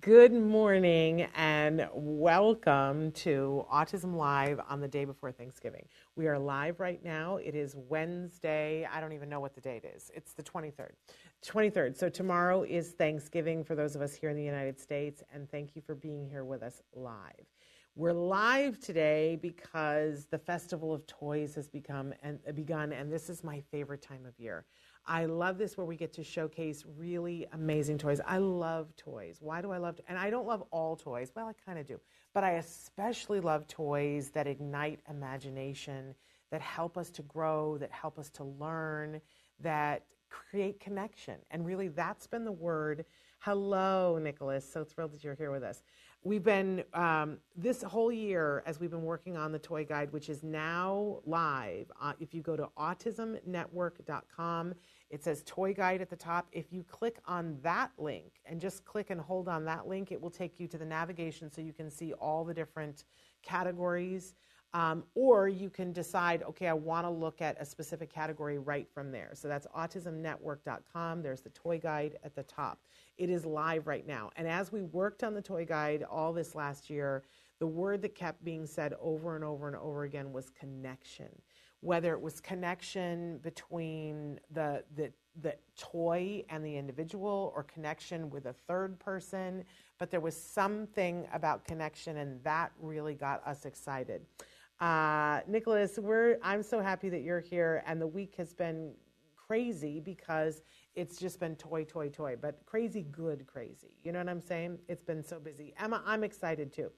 Good morning and welcome to Autism Live on the day before Thanksgiving. We are live right now. It is Wednesday. I don't even know what the date is. It's the 23rd. 23rd. So tomorrow is Thanksgiving for those of us here in the United States, and thank you for being here with us live. We're live today because the Festival of Toys has become and begun, and this is my favorite time of year. I love this where we get to showcase really amazing toys. I love toys. Why do I love? and I don't love all toys. Well, I kind of do, but I especially love toys that ignite imagination, that help us to grow, that help us to learn, that create connection. And really, that's been the word. Hello, Nicholas. So thrilled that you're here with us. We've been, um, this whole year, as we've been working on the toy guide, which is now live, uh, if you go to autismnetwork.com, it says toy guide at the top. If you click on that link and just click and hold on that link, it will take you to the navigation so you can see all the different categories. Um, or you can decide, okay, I want to look at a specific category right from there. So that's autismnetwork.com. There's the toy guide at the top. It is live right now. And as we worked on the toy guide all this last year, the word that kept being said over and over and over again was connection. Whether it was connection between the, the, the toy and the individual or connection with a third person, but there was something about connection, and that really got us excited. Uh, Nicholas, we're, I'm so happy that you're here, and the week has been crazy because it's just been toy, toy, toy, but crazy good crazy. You know what I'm saying? It's been so busy. Emma, I'm excited too.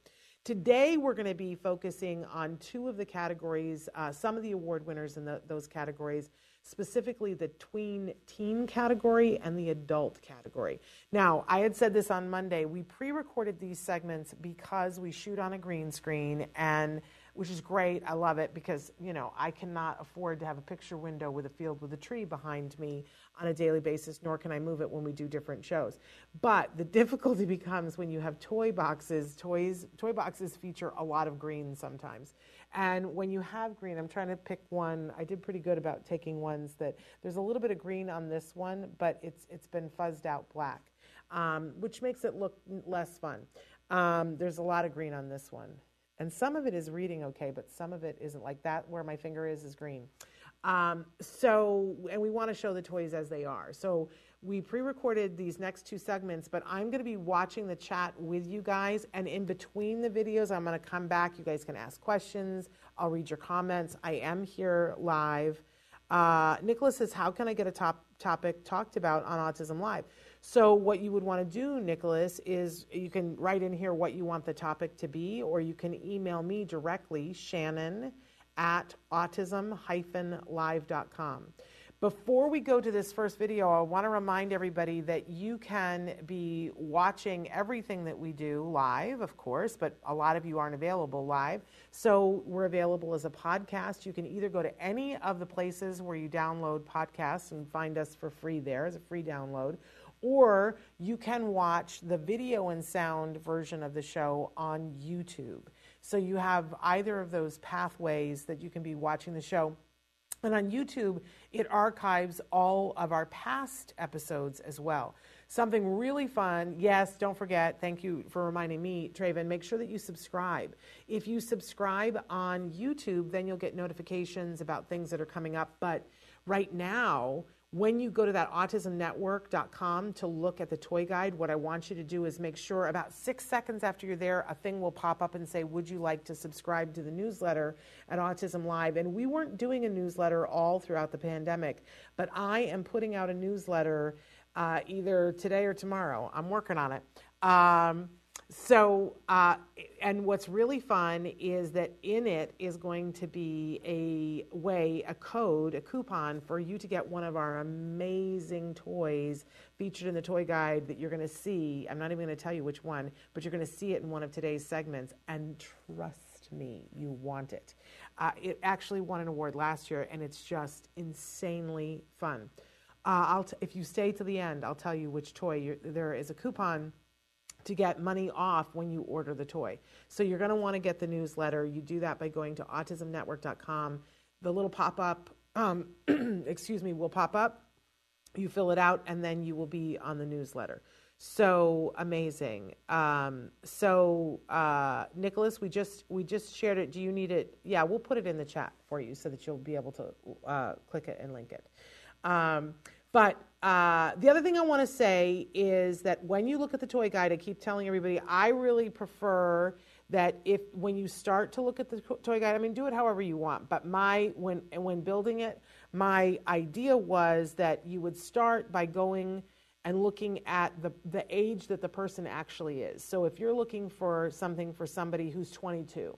Today, we're going to be focusing on two of the categories, uh, some of the award winners in the, those categories, specifically the tween teen category and the adult category. Now, I had said this on Monday. We pre recorded these segments because we shoot on a green screen and which is great. I love it because, you know, I cannot afford to have a picture window with a field with a tree behind me on a daily basis, nor can I move it when we do different shows. But the difficulty becomes when you have toy boxes, toys, toy boxes feature a lot of green sometimes. And when you have green, I'm trying to pick one. I did pretty good about taking ones that there's a little bit of green on this one, but it's it's been fuzzed out black, um, which makes it look less fun. Um, there's a lot of green on this one and some of it is reading okay, but some of it isn't. Like that, where my finger is, is green. Um, so, and we want to show the toys as they are. So, we pre recorded these next two segments, but I'm going to be watching the chat with you guys. And in between the videos, I'm going to come back. You guys can ask questions. I'll read your comments. I am here live. Uh, Nicholas says, How can I get a top topic talked about on Autism Live? So, what you would want to do, Nicholas, is you can write in here what you want the topic to be, or you can email me directly, Shannon at autism live.com. Before we go to this first video, I want to remind everybody that you can be watching everything that we do live, of course, but a lot of you aren't available live. So we're available as a podcast. You can either go to any of the places where you download podcasts and find us for free there as a free download, or you can watch the video and sound version of the show on YouTube. So you have either of those pathways that you can be watching the show. And on YouTube, it archives all of our past episodes as well. Something really fun. Yes, don't forget, thank you for reminding me, Traven, make sure that you subscribe. If you subscribe on YouTube, then you'll get notifications about things that are coming up. But right now, when you go to that autismnetwork.com to look at the toy guide, what I want you to do is make sure about six seconds after you're there, a thing will pop up and say, Would you like to subscribe to the newsletter at Autism Live? And we weren't doing a newsletter all throughout the pandemic, but I am putting out a newsletter uh, either today or tomorrow. I'm working on it. Um, so, uh, and what's really fun is that in it is going to be a way, a code, a coupon for you to get one of our amazing toys featured in the toy guide that you're going to see. I'm not even going to tell you which one, but you're going to see it in one of today's segments. And trust me, you want it. Uh, it actually won an award last year, and it's just insanely fun. Uh, t- if you stay to the end, I'll tell you which toy. there is a coupon to get money off when you order the toy. So you're going to want to get the newsletter. You do that by going to autismnetwork.com. The little pop up, um, excuse me, will pop up. You fill it out, and then you will be on the newsletter. So amazing. Um, so uh, Nicholas, we just we just shared it. Do you need it? Yeah, we'll put it in the chat for you so that you'll be able to uh, click it and link it. Um, but uh, the other thing I want to say is that when you look at the toy guide, I keep telling everybody I really prefer that if when you start to look at the toy guide, I mean, do it however you want. But my when when building it, my idea was that you would start by going and looking at the, the age that the person actually is. So if you're looking for something for somebody who's 22,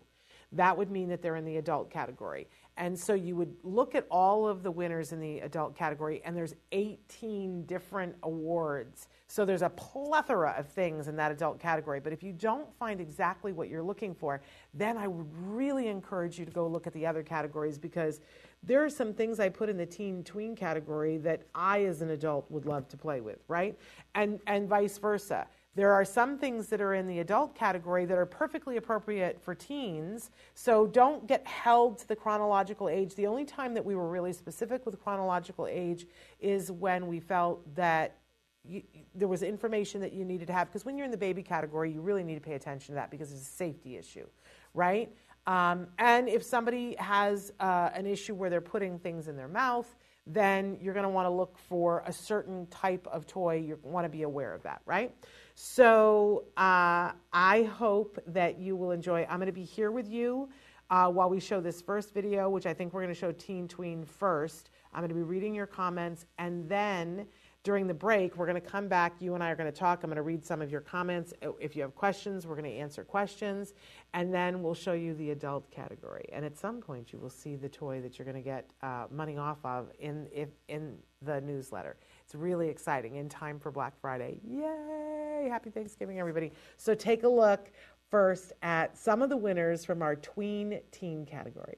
that would mean that they're in the adult category. And so you would look at all of the winners in the adult category, and there's 18 different awards. So there's a plethora of things in that adult category. But if you don't find exactly what you're looking for, then I would really encourage you to go look at the other categories because there are some things I put in the teen tween category that I, as an adult, would love to play with, right? And, and vice versa. There are some things that are in the adult category that are perfectly appropriate for teens. So don't get held to the chronological age. The only time that we were really specific with chronological age is when we felt that you, there was information that you needed to have. Because when you're in the baby category, you really need to pay attention to that because it's a safety issue, right? Um, and if somebody has uh, an issue where they're putting things in their mouth, then you're going to want to look for a certain type of toy. You want to be aware of that, right? So uh, I hope that you will enjoy. I'm going to be here with you uh, while we show this first video, which I think we're going to show Teen Tween first. I'm going to be reading your comments, and then during the break, we're going to come back. You and I are going to talk. I'm going to read some of your comments. If you have questions, we're going to answer questions, and then we'll show you the adult category. And at some point, you will see the toy that you're going to get uh, money off of in in the newsletter. It's really exciting in time for Black Friday. Yay! Happy Thanksgiving, everybody. So take a look first at some of the winners from our tween teen category.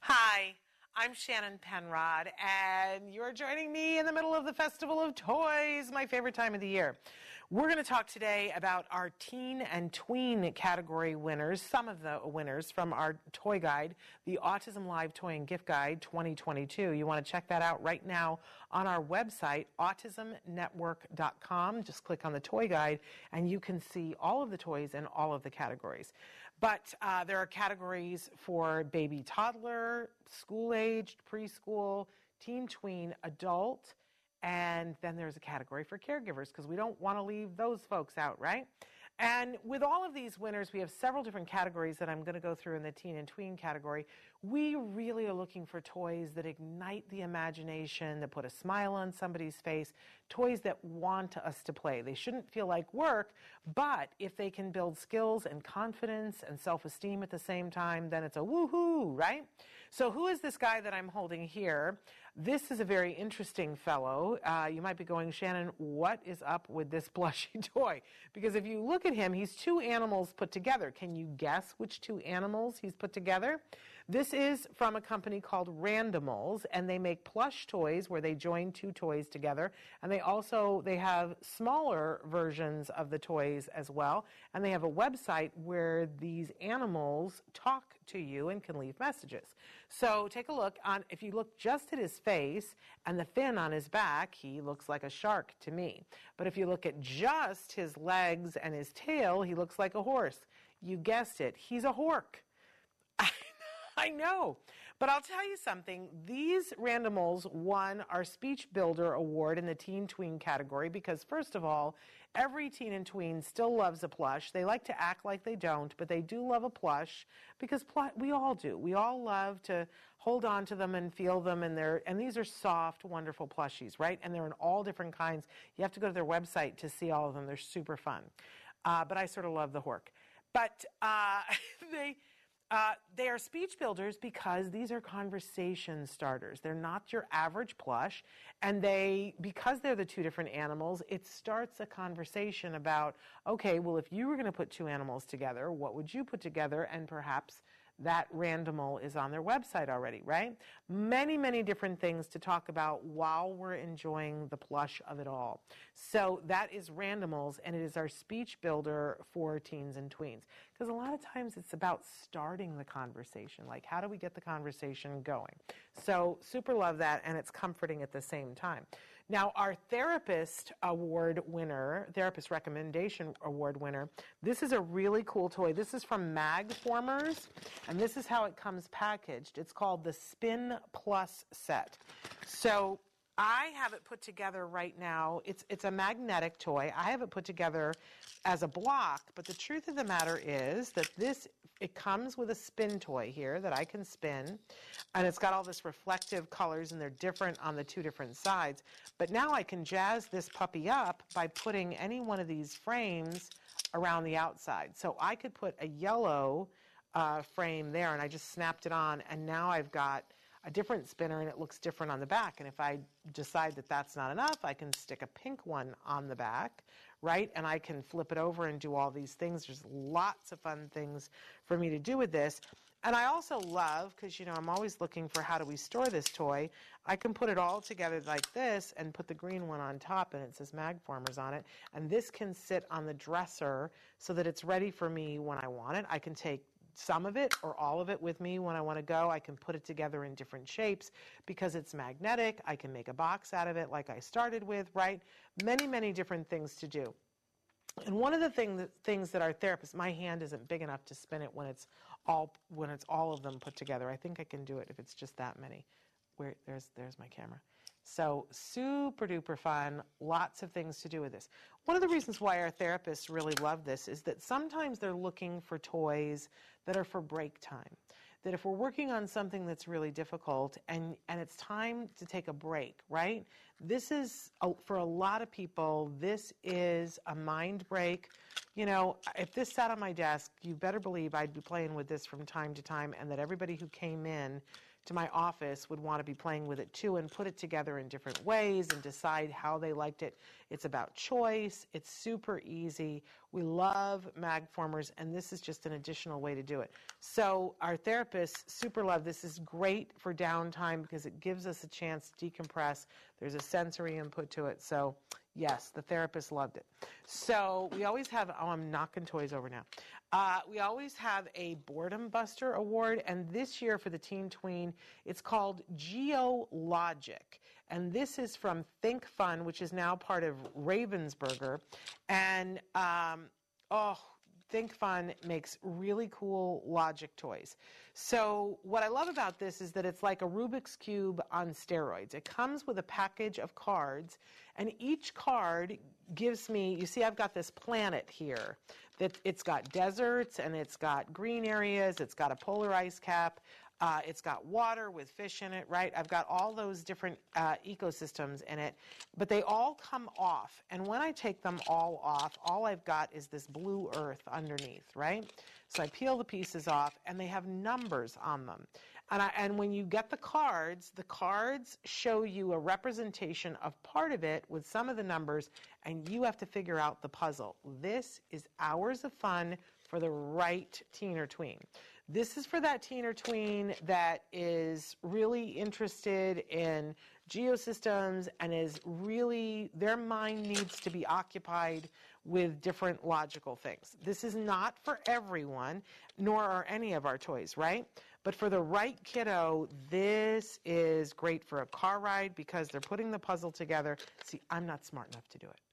Hi. I'm Shannon Penrod, and you're joining me in the middle of the Festival of Toys, my favorite time of the year. We're going to talk today about our teen and tween category winners, some of the winners from our toy guide, the Autism Live Toy and Gift Guide 2022. You want to check that out right now on our website, autismnetwork.com. Just click on the toy guide and you can see all of the toys and all of the categories. But uh, there are categories for baby toddler, school aged, preschool, teen tween, adult, and then there's a category for caregivers because we don't want to leave those folks out, right? And with all of these winners, we have several different categories that I'm going to go through in the teen and tween category. We really are looking for toys that ignite the imagination, that put a smile on somebody's face, toys that want us to play. They shouldn't feel like work, but if they can build skills and confidence and self esteem at the same time, then it's a woohoo, right? So, who is this guy that I'm holding here? This is a very interesting fellow. Uh, you might be going, Shannon, what is up with this plushy toy? Because if you look at him, he's two animals put together. Can you guess which two animals he's put together? This is from a company called Randimals, and they make plush toys where they join two toys together. And they also they have smaller versions of the toys as well. And they have a website where these animals talk to you and can leave messages. So take a look on if you look just at his face and the fin on his back, he looks like a shark to me. But if you look at just his legs and his tail, he looks like a horse. You guessed it, he's a hork. I know. But I'll tell you something. These Randimals won our Speech Builder Award in the Teen Tween category because, first of all, every teen and tween still loves a plush. They like to act like they don't, but they do love a plush because pl- we all do. We all love to hold on to them and feel them, and they're and these are soft, wonderful plushies, right? And they're in all different kinds. You have to go to their website to see all of them. They're super fun. Uh, but I sort of love the Hork. But uh, they uh, they are speech builders because these are conversation starters. They're not your average plush, and they because they're the two different animals, it starts a conversation about okay, well, if you were going to put two animals together, what would you put together, and perhaps that Randimal is on their website already, right? Many, many different things to talk about while we're enjoying the plush of it all. So that is Randimals, and it is our speech builder for teens and tweens. Because a lot of times it's about starting the conversation. Like, how do we get the conversation going? So, super love that, and it's comforting at the same time. Now, our therapist award winner, therapist recommendation award winner, this is a really cool toy. This is from Magformers, and this is how it comes packaged. It's called the Spin Plus set. So I have it put together right now. It's it's a magnetic toy. I have it put together as a block, but the truth of the matter is that this it comes with a spin toy here that I can spin, and it's got all this reflective colors and they're different on the two different sides. But now I can jazz this puppy up by putting any one of these frames around the outside. So I could put a yellow uh, frame there, and I just snapped it on, and now I've got a different spinner and it looks different on the back. And if I decide that that's not enough, I can stick a pink one on the back, right? And I can flip it over and do all these things. There's lots of fun things for me to do with this. And I also love, because you know, I'm always looking for how do we store this toy. I can put it all together like this and put the green one on top and it says Magformers on it. And this can sit on the dresser so that it's ready for me when I want it. I can take some of it or all of it with me when I want to go. I can put it together in different shapes because it's magnetic. I can make a box out of it like I started with, right? Many, many different things to do. And one of the thing that, things that our therapist, my hand isn't big enough to spin it when it's all when it's all of them put together. I think I can do it if it's just that many. Where there's there's my camera. So super duper fun, lots of things to do with this. One of the reasons why our therapists really love this is that sometimes they're looking for toys that are for break time. That if we're working on something that's really difficult and, and it's time to take a break, right? This is, for a lot of people, this is a mind break. You know, if this sat on my desk, you better believe I'd be playing with this from time to time and that everybody who came in to my office would want to be playing with it too and put it together in different ways and decide how they liked it. It's about choice. It's super easy. We love Magformers, and this is just an additional way to do it. So our therapists super love this. is great for downtime because it gives us a chance to decompress. There's a sensory input to it. So Yes, the therapist loved it. So we always have, oh, I'm knocking toys over now. Uh, we always have a Boredom Buster Award, and this year for the Teen Tween, it's called Geologic. And this is from Think Fun, which is now part of Ravensburger. And, um, oh, Think Fun makes really cool logic toys. So, what I love about this is that it's like a Rubik's Cube on steroids. It comes with a package of cards, and each card gives me, you see, I've got this planet here that it's got deserts and it's got green areas, it's got a polar ice cap, uh, it's got water with fish in it, right? I've got all those different uh, ecosystems in it, but they all come off. And when I take them all off, all I've got is this blue earth underneath, right? So I peel the pieces off, and they have numbers on them. And, I, and when you get the cards, the cards show you a representation of part of it with some of the numbers, and you have to figure out the puzzle. This is hours of fun for the right teen or tween. This is for that teen or tween that is really interested in geosystems and is really, their mind needs to be occupied with different logical things. This is not for everyone, nor are any of our toys, right? But for the right kiddo, this is great for a car ride because they're putting the puzzle together. See, I'm not smart enough to do it.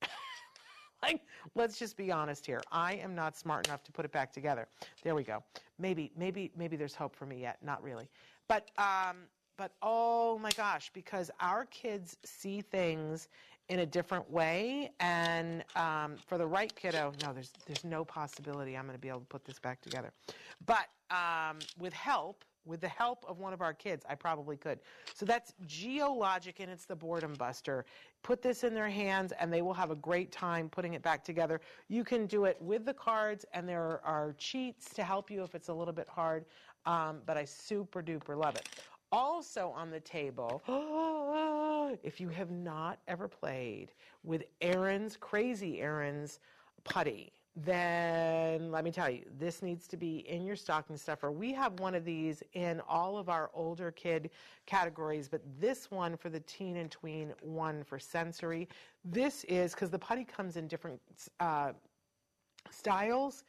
Like, let's just be honest here. I am not smart enough to put it back together. There we go. Maybe, maybe, maybe there's hope for me yet. Not really. But, um, but oh my gosh, because our kids see things in a different way, and um, for the right kiddo, no, there's there's no possibility I'm going to be able to put this back together. But um, with help, with the help of one of our kids, I probably could. So that's geologic and it's the boredom buster. Put this in their hands and they will have a great time putting it back together. You can do it with the cards and there are cheats to help you if it's a little bit hard, um, but I super duper love it. Also on the table, if you have not ever played with Aaron's, crazy Aaron's putty then let me tell you, this needs to be in your stocking stuffer. We have one of these in all of our older kid categories, but this one for the teen and tween, one for sensory. This is because the putty comes in different uh, styles.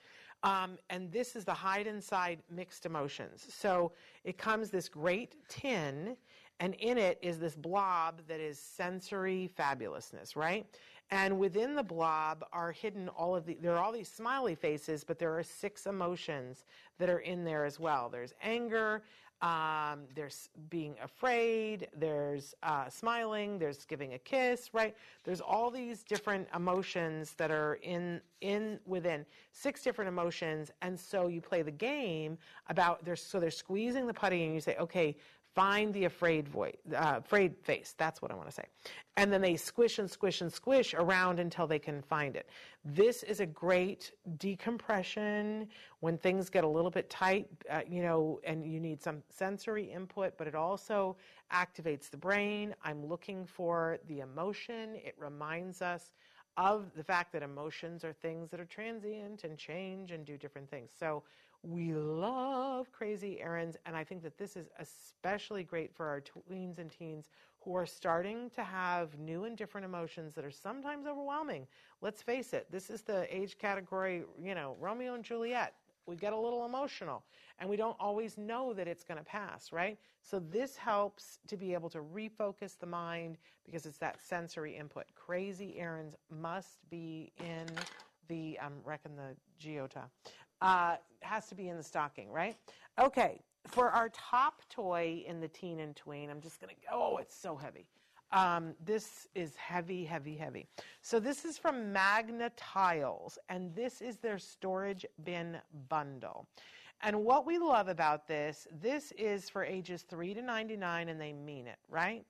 Um, and this is the hide inside mixed emotions. So it comes this great tin, and in it is this blob that is sensory fabulousness, right? And within the blob are hidden all of the, there are all these smiley faces, but there are six emotions that are in there as well. There's anger, um, there's being afraid, there's uh, smiling, there's giving a kiss, right? There's all these different emotions that are in in within six different emotions, and so you play the game about there's so they're squeezing the putty, and you say, okay, Find the afraid voice, uh, afraid face. That's what I want to say. And then they squish and squish and squish around until they can find it. This is a great decompression when things get a little bit tight, uh, you know, and you need some sensory input, but it also activates the brain. I'm looking for the emotion. It reminds us of the fact that emotions are things that are transient and change and do different things. So we love crazy Aaron's, and I think that this is especially great for our tweens and teens who are starting to have new and different emotions that are sometimes overwhelming. Let's face it, this is the age category, you know, Romeo and Juliet. We get a little emotional and we don't always know that it's going to pass, right? So, this helps to be able to refocus the mind because it's that sensory input. Crazy Aaron's must be in the, um, wrecking the Giota uh, has to be in the stocking, right? Okay, for our top toy in the teen and tween, I'm just going to go, oh, it's so heavy. Um, this is heavy, heavy, heavy. So this is from Magna Tiles, and this is their storage bin bundle. And what we love about this, this is for ages 3 to 99, and they mean it, right?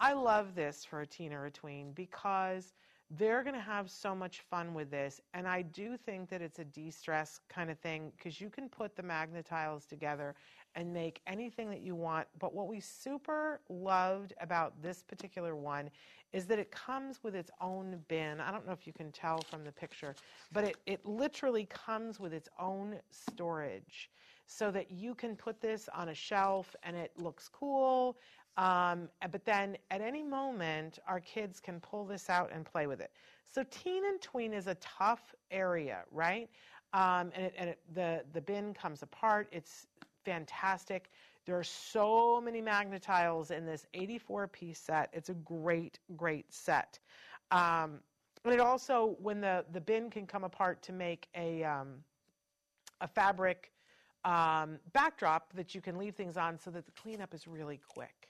I love this for a teen or a tween because they're going to have so much fun with this. And I do think that it's a de stress kind of thing because you can put the Magna Tiles together and make anything that you want. But what we super loved about this particular one is that it comes with its own bin. I don't know if you can tell from the picture, but it, it literally comes with its own storage so that you can put this on a shelf and it looks cool. Um, but then at any moment, our kids can pull this out and play with it. So teen and tween is a tough area, right? Um, and, it, and it, the, the bin comes apart. It's fantastic. There are so many Magna Tiles in this 84 piece set. It's a great, great set. Um, and it also, when the, the bin can come apart to make a, um, a fabric um, backdrop that you can leave things on so that the cleanup is really quick.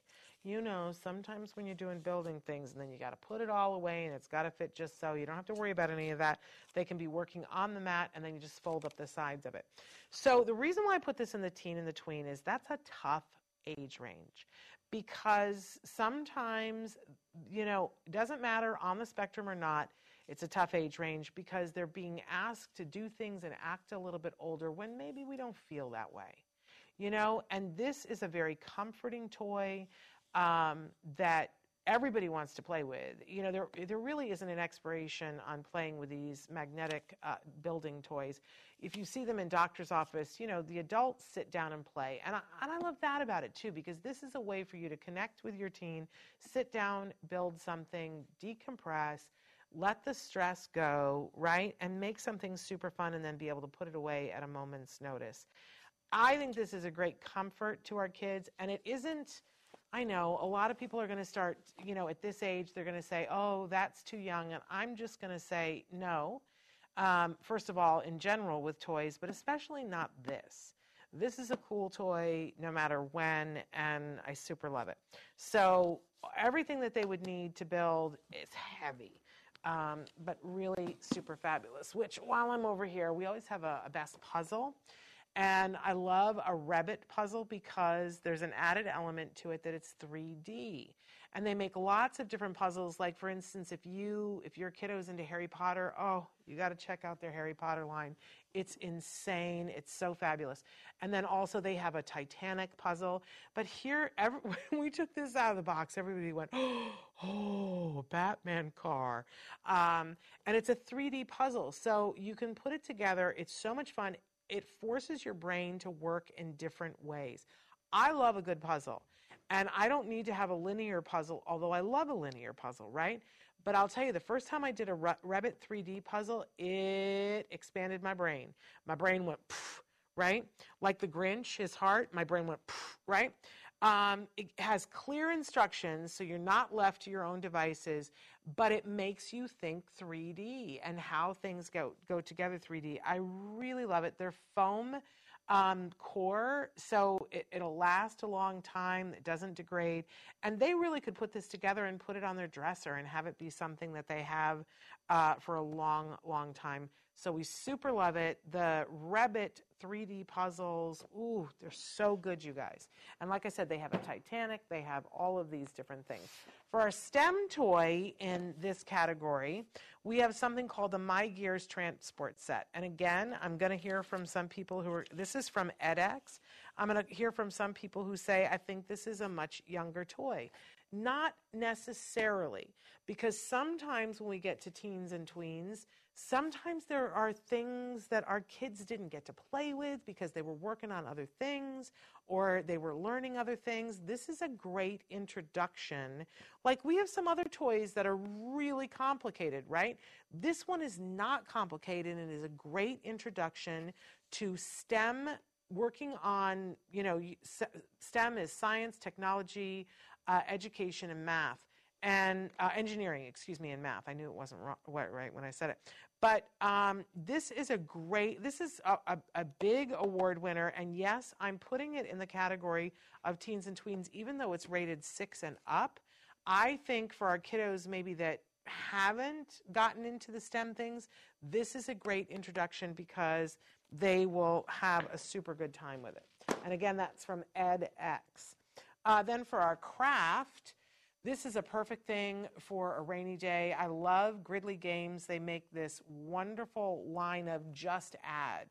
You know, sometimes when you're doing building things and then you got to put it all away and it's got to fit just so, you don't have to worry about any of that. They can be working on the mat and then you just fold up the sides of it. So the reason why I put this in the teen and the tween is that's a tough age range because sometimes, you know, it doesn't matter on the spectrum or not, it's a tough age range because they're being asked to do things and act a little bit older when maybe we don't feel that way. You know, and this is a very comforting toy um, that everybody wants to play with. You know, there there really isn't an expiration on playing with these magnetic uh, building toys. If you see them in doctor's office, you know the adults sit down and play, and I, and I love that about it too because this is a way for you to connect with your teen, sit down, build something, decompress. Let the stress go, right? And make something super fun and then be able to put it away at a moment's notice. I think this is a great comfort to our kids, and it isn't I know a lot of people are going to start, you know, at this age, they're going to say, oh, that's too young. And I'm just going to say, no. Um, first of all, in general with toys, but especially not this. This is a cool toy no matter when, and I super love it. So, everything that they would need to build is heavy. Um, but really super fabulous. Which, while I'm over here, we always have a, a best puzzle. And I love a Wrebbit puzzle because there's an added element to it that it's 3D. And they make lots of different puzzles. Like for instance, if you if your kiddo's into Harry Potter, oh, you got to check out their Harry Potter line. It's insane. It's so fabulous. And then also they have a Titanic puzzle. But here, every, when we took this out of the box, everybody went, oh, Batman car. Um, and it's a 3D puzzle, so you can put it together. It's so much fun it forces your brain to work in different ways. I love a good puzzle, and I don't need to have a linear puzzle, although I love a linear puzzle, right? But I'll tell you, the first time I did a Wrebbit 3D puzzle, it expanded my brain. My brain went, right? Like the Grinch, his heart, my brain went, right? Um, it has clear instructions, so you're not left to your own devices, but it makes you think 3D and how things go, go together 3D. I really love it. They're foam um, core, so it, it'll last a long time. It doesn't degrade. And they really could put this together and put it on their dresser and have it be something that they have uh, for a long, long time. So we super love it. The Wrebbit 3D puzzles, ooh, they're so good, you guys. And like I said, they have a Titanic, they have all of these different things. For our STEM toy in this category, we have something called the My Gears Transport Set. And again, I'm going to hear from some people who are, this is from edX. I'm going to hear from some people who say, I think this is a much younger toy. Not necessarily, because sometimes when we get to teens and tweens, sometimes there are things that our kids didn't get to play with because they were working on other things or they were learning other things. This is a great introduction. Like we have some other toys that are really complicated, right? This one is not complicated and is a great introduction to STEM working on, you know, STEM is science, technology, uh, education, and math and uh, engineering, excuse me, and math. I knew it wasn't right, right when I said it. But um, this is a great, this is a, a, a, big award winner. And yes, I'm putting it in the category of teens and tweens, even though it's rated six and up. I think for our kiddos, maybe that haven't gotten into the STEM things, this is a great introduction because they will have a super good time with it. And again, that's from edX. Uh, then for our craft, this is a perfect thing for a rainy day. I love Griddly Games. They make this wonderful line of Just Add.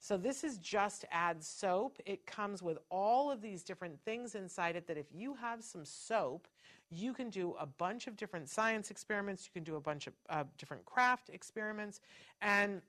So this is Just Add soap. It comes with all of these different things inside it that if you have some soap, you can do a bunch of different science experiments. You can do a bunch of uh, different craft experiments. And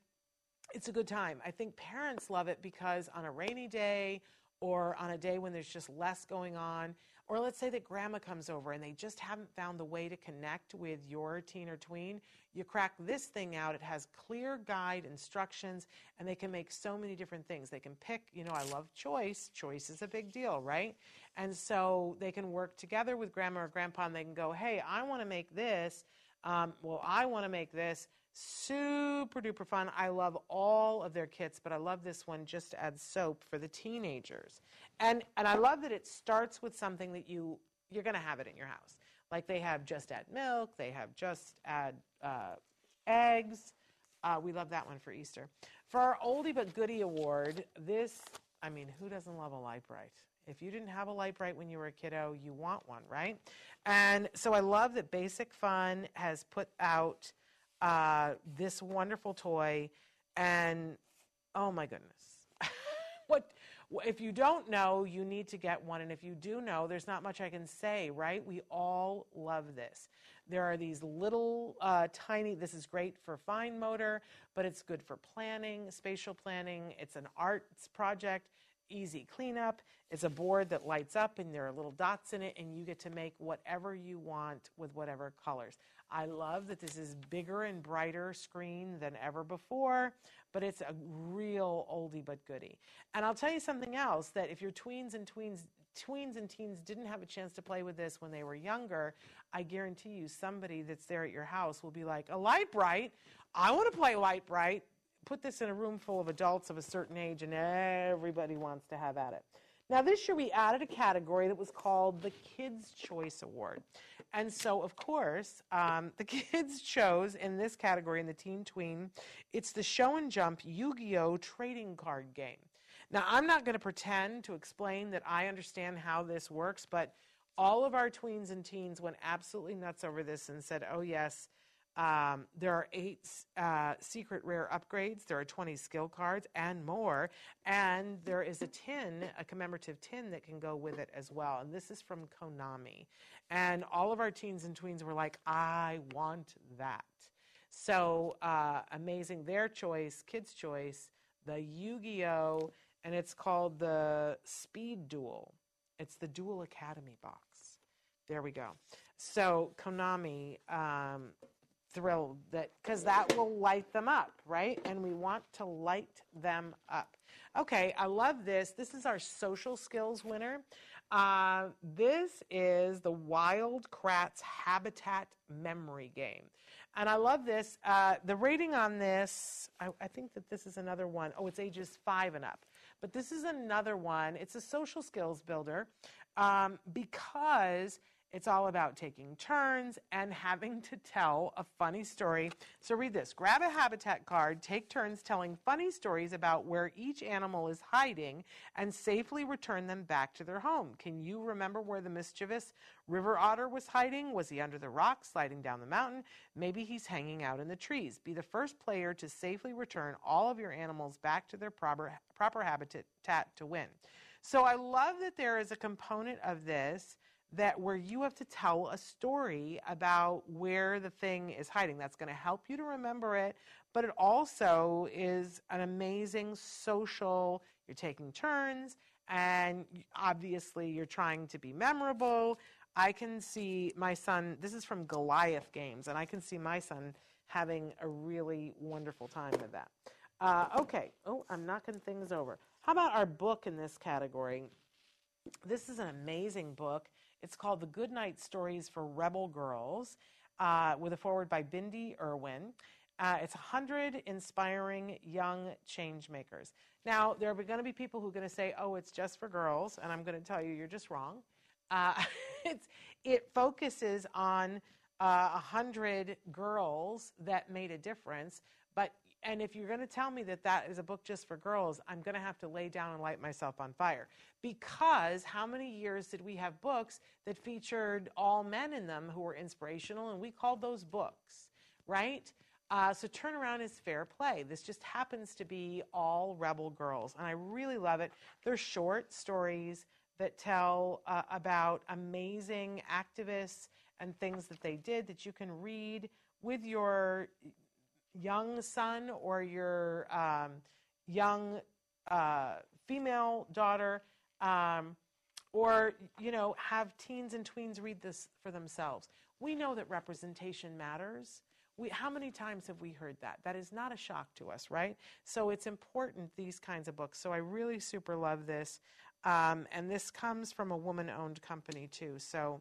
it's a good time. I think parents love it because on a rainy day or on a day when there's just less going on, or let's say that grandma comes over and they just haven't found the way to connect with your teen or tween. You crack this thing out. It has clear guide instructions and they can make so many different things. They can pick, you know, I love choice. Choice is a big deal, right? And so they can work together with grandma or grandpa and they can go, hey, I want to make this. Um, well, I want to make this. Super duper fun. I love all of their kits, but I love this one just to add soap for the teenagers. And and I love that it starts with something that you you're going to have it in your house. Like they have just add milk, they have just add uh, eggs. Uh, we love that one for Easter. For our oldie but goodie award, this I mean, who doesn't love a Lite-Brite? If you didn't have a Lite-Brite when you were a kiddo, you want one, right? And so I love that Basic Fun has put out uh, this wonderful toy, and oh my goodness. what if you don't know you need to get one. And if you do know there's not much i can say right? We all love this. There are these little uh, tiny this is great for fine motor but it's good for planning spatial planning. It's an arts project easy cleanup. It's a board that lights up and there are little dots in it, and you get to make whatever you want with whatever colors. I love that this is bigger and brighter screen than ever before, but it's a real oldie but goodie. And I'll tell you something else that if your tweens and tweens tweens and teens didn't have a chance to play with this when they were younger, I guarantee you somebody that's there at your house will be like, a Lite-Brite? I want to play Lite-Brite put this in a room full of adults of a certain age and everybody wants to have at it. Now, this year we added a category that was called the Kids' Choice Award. And so, of course, um, the kids chose in this category, in the teen tween, it's the Shonen Jump Yu Gi Oh! trading card game. Now, I'm not going to pretend to explain that I understand how this works, but all of our tweens and teens went absolutely nuts over this and said, oh, yes um, there are eight uh, secret rare upgrades. There are 20 skill cards and more. And there is a tin, a commemorative tin that can go with it as well. And this is from Konami. And all of our teens and tweens were like, I want that. So uh, amazing. Their choice, kids' choice, the Yu Gi Oh! And it's called the Speed Duel. It's the Duel Academy box. There we go. So Konami, um, thrilled that because that will light them up, right? And we want to light them up. Okay, I love this. This is our social skills winner. Uh, this is the Wild Kratts Habitat Memory Game. And I love this. Uh, the rating on this, I, I think that this is another one. Oh, it's ages five and up. But this is another one. It's a social skills builder um, because it's all about taking turns and having to tell a funny story. So read this. Grab a habitat card, take turns telling funny stories about where each animal is hiding, and safely return them back to their home. Can you remember where the mischievous river otter was hiding? Was he under the rock, sliding down the mountain? Maybe he's hanging out in the trees. Be the first player to safely return all of your animals back to their proper, proper habitat to win. So I love that there is a component of this that where you have to tell a story about where the thing is hiding. That's going to help you to remember it, but it also is an amazing social, you're taking turns, and obviously you're trying to be memorable. I can see my son, this is from Goliath Games, and I can see my son having a really wonderful time with that. Uh, okay, oh, I'm knocking things over. How about our book in this category? This is an amazing book. It's called The Goodnight Stories for Rebel Girls, uh, with a foreword by Bindi Irwin. Uh, it's 100 inspiring young change makers. Now, there are going to be people who are going to say, oh, it's just for girls, and I'm going to tell you, you're just wrong. Uh, it focuses on uh, 100 girls that made a difference, but and if you're going to tell me that that is a book just for girls, I'm going to have to lay down and light myself on fire. Because how many years did we have books that featured all men in them who were inspirational, and we called those books, right? Uh, so turnaround is fair play. This just happens to be all rebel girls, and I really love it. They're short stories that tell uh, about amazing activists and things that they did that you can read with your young son or your um, young uh, female daughter, um, or you know, have teens and tweens read this for themselves. We know that representation matters. We, how many times have we heard that? That is not a shock to us, right? So it's important, these kinds of books. So I really super love this. Um, and this comes from a woman owned company, too. So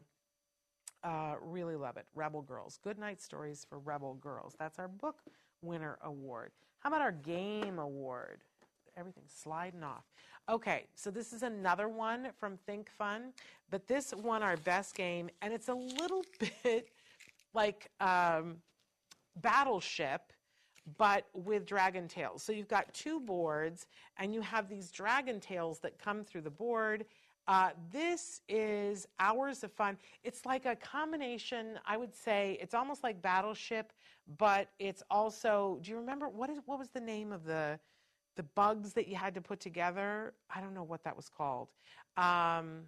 Uh, really love it. Rebel Girls. Good night stories for Rebel Girls. That's our book winner award. How about our game award? Everything's sliding off. Okay, so this is another one from Think Fun, but this won our best game, and it's a little bit like um, Battleship, but with dragon tails. So you've got two boards, and you have these dragon tails that come through the board. Uh, this is hours of fun. It's like a combination. I would say it's almost like Battleship, but it's also. Do you remember what is what was the name of the the bugs that you had to put together? I don't know what that was called. Um,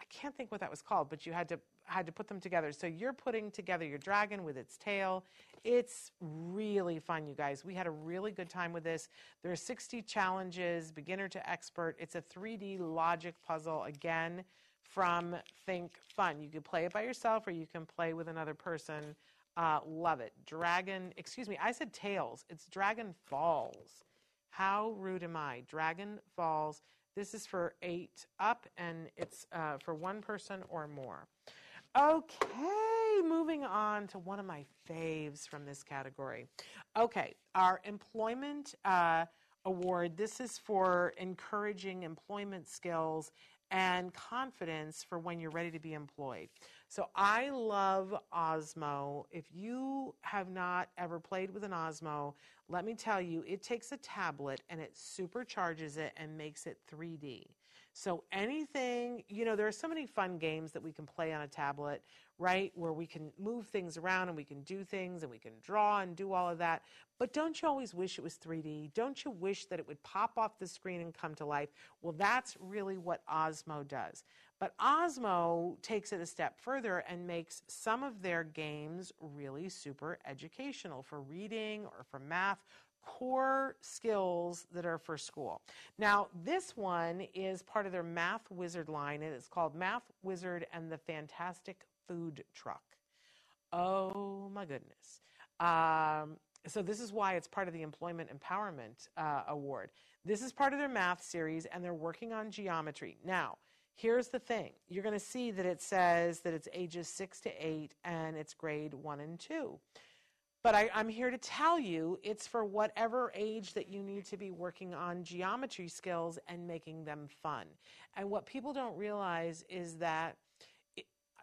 I can't think what that was called, but you had to had to put them together. So you're putting together your dragon with its tail. It's really fun, you guys. We had a really good time with this. There are 60 challenges, beginner to expert. It's a 3D logic puzzle again from Think Fun. You can play it by yourself or you can play with another person. Uh, love it. Dragon, excuse me, I said tails. It's Dragon Falls. How rude am I? Dragon Falls. This is for eight up and it's uh, for one person or more. Okay, moving on to one of my faves from this category. Okay, our employment uh, award. This is for encouraging employment skills and confidence for when you're ready to be employed. So I love Osmo. If you have not ever played with an Osmo, let me tell you, it takes a tablet and it supercharges it and makes it 3D. So anything, you know, there are so many fun games that we can play on a tablet, right? Where we can move things around and we can do things and we can draw and do all of that. But don't you always wish it was 3D? Don't you wish that it would pop off the screen and come to life? Well, that's really what Osmo does. But Osmo takes it a step further and makes some of their games really super educational for reading or for math core skills that are for school. Now, this one is part of their Math Wizard line, and it's called Math Wizard and the Fantastic Food Truck. Oh my goodness. Um, so, this is why it's part of the Employment Empowerment uh, Award. This is part of their math series, and they're working on geometry. Now, here's the thing you're going to see that it says that it's ages six to eight, and it's grade one and two. But I, am here to tell you it's for whatever age that you need to be working on geometry skills and making them fun. And what people don't realize is that,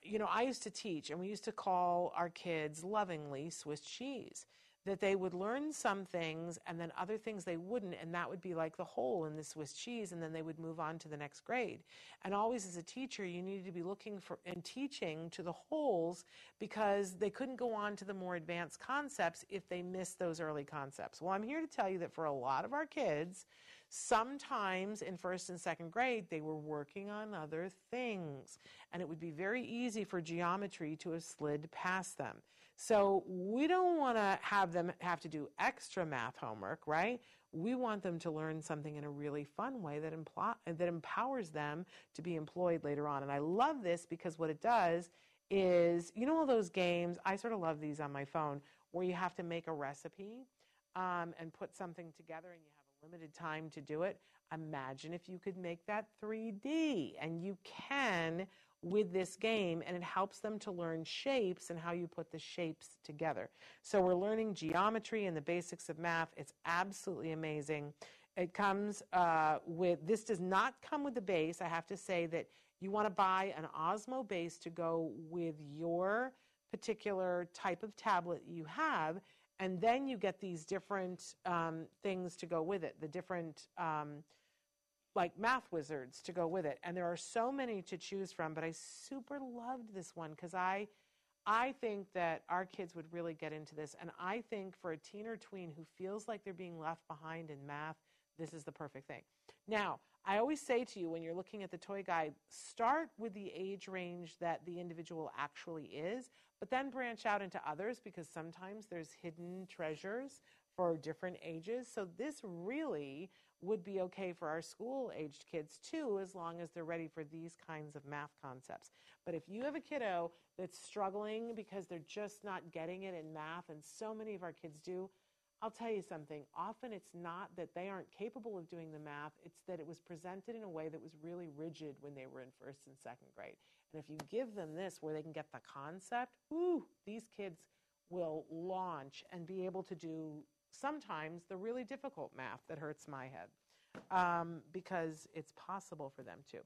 you know, I used to teach and we used to call our kids lovingly Swiss cheese that they would learn some things and then other things they wouldn't, and that would be like the hole in the Swiss cheese, and then they would move on to the next grade. And always as a teacher, you needed to be looking for and teaching to the holes because they couldn't go on to the more advanced concepts if they missed those early concepts. Well, I'm here to tell you that for a lot of our kids, sometimes in first and second grade, they were working on other things, and it would be very easy for geometry to have slid past them. So we don't want to have them have to do extra math homework, right? We want them to learn something in a really fun way that, impl- that empowers them to be employed later on. And I love this because what it does is, you know, all those games, I sort of love these on my phone, where you have to make a recipe um, and put something together and you have a limited time to do it. Imagine if you could make that 3D, and you can with this game and it helps them to learn shapes and how you put the shapes together. So we're learning geometry and the basics of math. It's absolutely amazing. It comes uh, with, this does not come with the base. I have to say that you want to buy an Osmo base to go with your particular type of tablet you have. And then you get these different um, things to go with it, the different um, like math wizards to go with it. And there are so many to choose from, but I super loved this one because I I think that our kids would really get into this. And I think for a teen or tween who feels like they're being left behind in math, this is the perfect thing. Now, I always say to you when you're looking at the toy guide, start with the age range that the individual actually is, but then branch out into others because sometimes there's hidden treasures for different ages. So this really would be okay for our school aged kids too, as long as they're ready for these kinds of math concepts. But if you have a kiddo that's struggling because they're just not getting it in math, and so many of our kids do, I'll tell you something. Often it's not that they aren't capable of doing the math, it's that it was presented in a way that was really rigid when they were in first and second grade. And if you give them this where they can get the concept, whoo, these kids will launch and be able to do sometimes the really difficult math that hurts my head. Um, because it's possible for them to.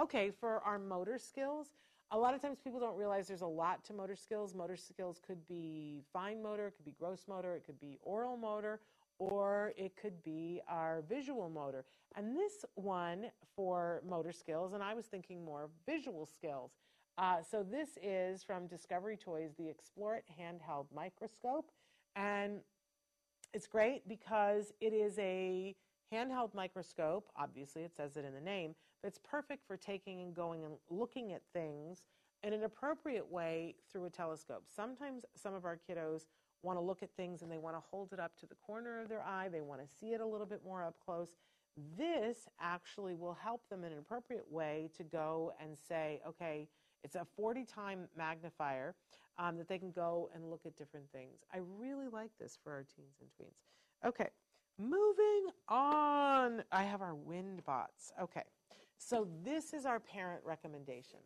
Okay, for our motor skills, a lot of times people don't realize there's a lot to motor skills. Motor skills could be fine motor, it could be gross motor, it could be oral motor, or it could be our visual motor. And this one for motor skills, and I was thinking more visual skills. Uh, so this is from Discovery Toys, the Explore It handheld microscope. And it's great because it is a handheld microscope, obviously it says it in the name, that's perfect for taking and going and looking at things in an appropriate way through a telescope. Sometimes some of our kiddos want to look at things and they want to hold it up to the corner of their eye, they want to see it a little bit more up close. This actually will help them in an appropriate way to go and say, okay, it's a 40 time magnifier um, that they can go and look at different things. I really like this for our teens and tweens. Okay, Moving on, I have our wind bots. Okay, so this is our parent recommendation.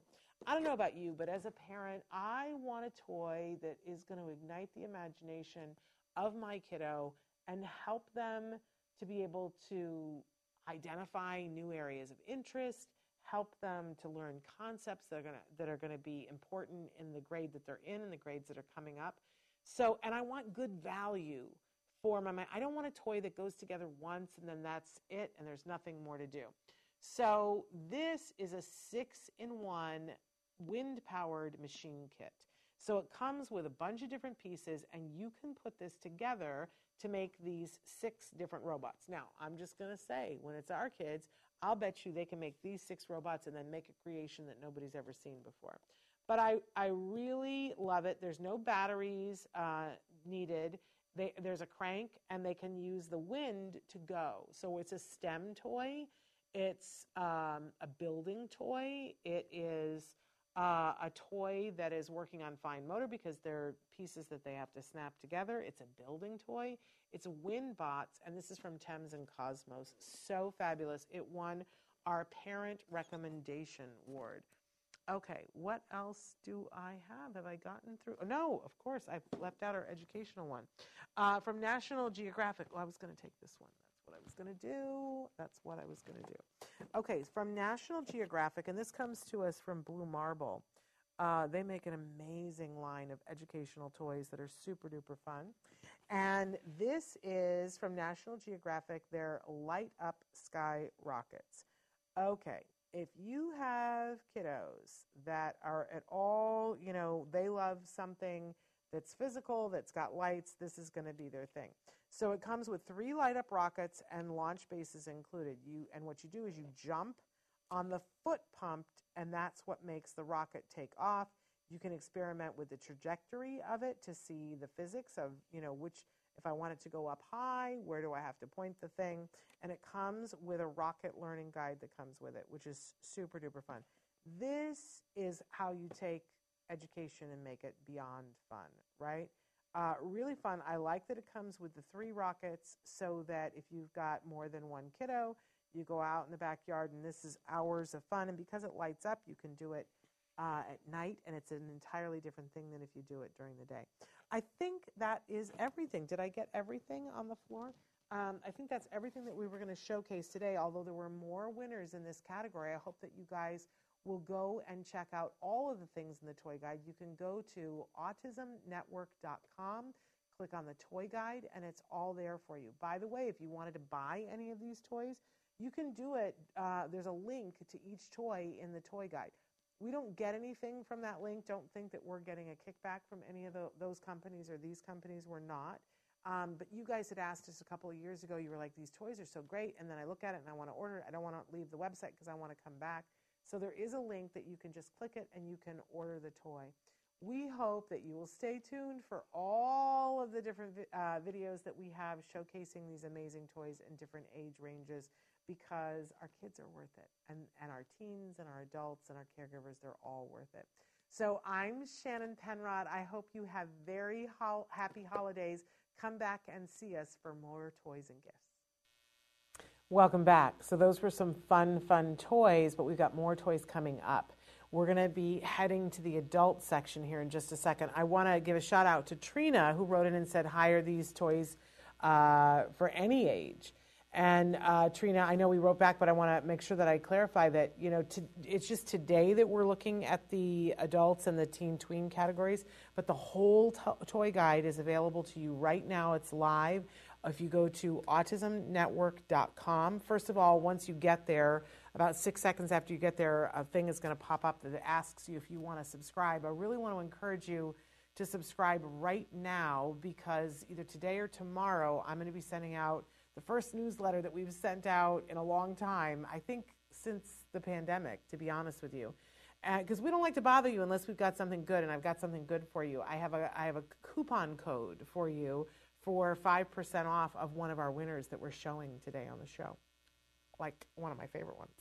I don't know about you, but as a parent, I want a toy that is going to ignite the imagination of my kiddo and help them to be able to identify new areas of interest, help them to learn concepts that are going to, that are going to be important in the grade that they're in and the grades that are coming up. So, and I want good value for my mind. I don't want a toy that goes together once and then that's it and there's nothing more to do. So this is a six in one wind powered machine kit. So it comes with a bunch of different pieces, and you can put this together to make these six different robots. Now, I'm just going to say, when it's our kids, I'll bet you they can make these six robots and then make a creation that nobody's ever seen before. But I, I really love it. There's no batteries uh, needed. They, there's a crank and they can use the wind to go. So it's a STEM toy, it's um, a building toy, it is uh, a toy that is working on fine motor because they're pieces that they have to snap together. It's a building toy. It's a wind bots, and this is from Thames and Kosmos. So fabulous. It won our parent recommendation award. Okay, what else do I have? Have I gotten through? Oh, no, of course, I've left out our educational one. Uh, from National Geographic. Well, I was going to take this one. What I was going to do. That's what I was going to do. Okay, from National Geographic, and this comes to us from Blue Marble. Uh, they make an amazing line of educational toys that are super duper fun. And this is from National Geographic, their Light Up Sky Rockets. Okay, if you have kiddos that are at all, you know, they love something that's physical, that's got lights, this is going to be their thing. So it comes with three light up rockets and launch bases included. You and what you do is you jump on the foot pumped and that's what makes the rocket take off. You can experiment with the trajectory of it to see the physics of, you know, which if I want it to go up high, where do I have to point the thing? And it comes with a rocket learning guide that comes with it, which is super duper fun. This is how you take education and make it beyond fun, right? Uh, really fun. I like that it comes with the three rockets so that if you've got more than one kiddo, you go out in the backyard and this is hours of fun. And because it lights up, you can do it uh, at night, and it's an entirely different thing than if you do it during the day. I think that is everything. Did I get everything on the floor? Um, I think that's everything that we were going to showcase today, although there were more winners in this category. I hope that you guys will go and check out all of the things in the toy guide. You can go to autismnetwork.com, click on the toy guide, and it's all there for you. By the way, if you wanted to buy any of these toys, you can do it. Uh, there's a link to each toy in the toy guide. We don't get anything from that link. Don't think that we're getting a kickback from any of the, those companies or these companies. We're not. Um, but you guys had asked us a couple of years ago, you were like, these toys are so great. And then I look at it and I want to order it. I don't want to leave the website because I want to come back. So there is a link that you can just click it and you can order the toy. We hope that you will stay tuned for all of the different uh, videos that we have showcasing these amazing toys in different age ranges because our kids are worth it. And, and our teens and our adults and our caregivers, they're all worth it. So I'm Shannon Penrod. I hope you have very ho- happy holidays. come back and see us for more toys and gifts. Welcome back. So, those were some fun, fun toys, but we've got more toys coming up. We're going to be heading to the adult section here in just a second. I want to give a shout out to Trina, who wrote in and said, hire these toys uh, for any age. And uh, Trina, I know we wrote back, but I want to make sure that I clarify that you know to, it's just today that we're looking at the adults and the teen tween categories, but the whole to- toy guide is available to you right now. It's live. If you go to autismnetwork.com, first of all, once you get there, about six seconds after you get there, a thing is going to pop up that asks you if you want to subscribe. I really want to encourage you to subscribe right now because either today or tomorrow, I'm going to be sending out the first newsletter that we've sent out in a long time, I think since the pandemic, to be honest with you. Because uh, we don't like to bother you unless we've got something good, and I've got something good for you. I have a, I have a coupon code for you for 5% off of one of our winners that we're showing today on the show. Like one of my favorite ones.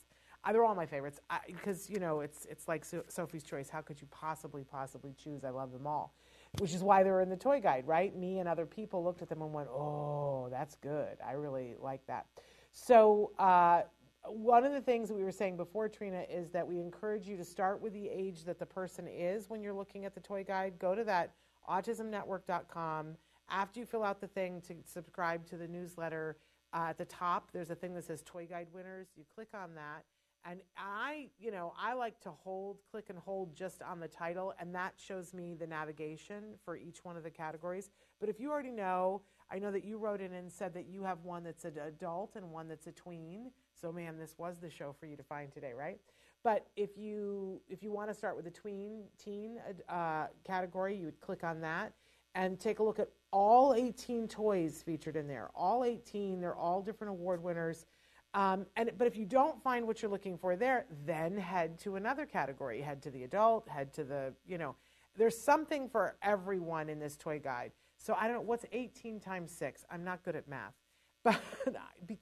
Uh, they're all my favorites because, you know, it's, it's like so- Sophie's Choice. How could you possibly, possibly choose? I love them all which is why they were in the toy guide, right? Me and other people looked at them and went, oh, that's good. I really like that. So, uh, one of the things that we were saying before, Trina, is that we encourage you to start with the age that the person is when you're looking at the toy guide. Go to that autismnetwork.com. After you fill out the thing to subscribe to the newsletter, uh, at the top, there's a thing that says Toy Guide Winners. You click on that and I, you know, I like to hold, click and hold just on the title, and that shows me the navigation for each one of the categories. But if you already know, I know that you wrote in and said that you have one that's an adult and one that's a tween. So, man, this was the show for you to find today, right? But if you if you want to start with the tween teen uh, category, you would click on that and take a look at all 18 toys featured in there. All 18, they're all different award winners. Um, and but if you don't find what you're looking for there, then head to another category. Head to the adult. Head to the you know. There's something for everyone in this toy guide. So I don't know what's 18 times six. I'm not good at math, but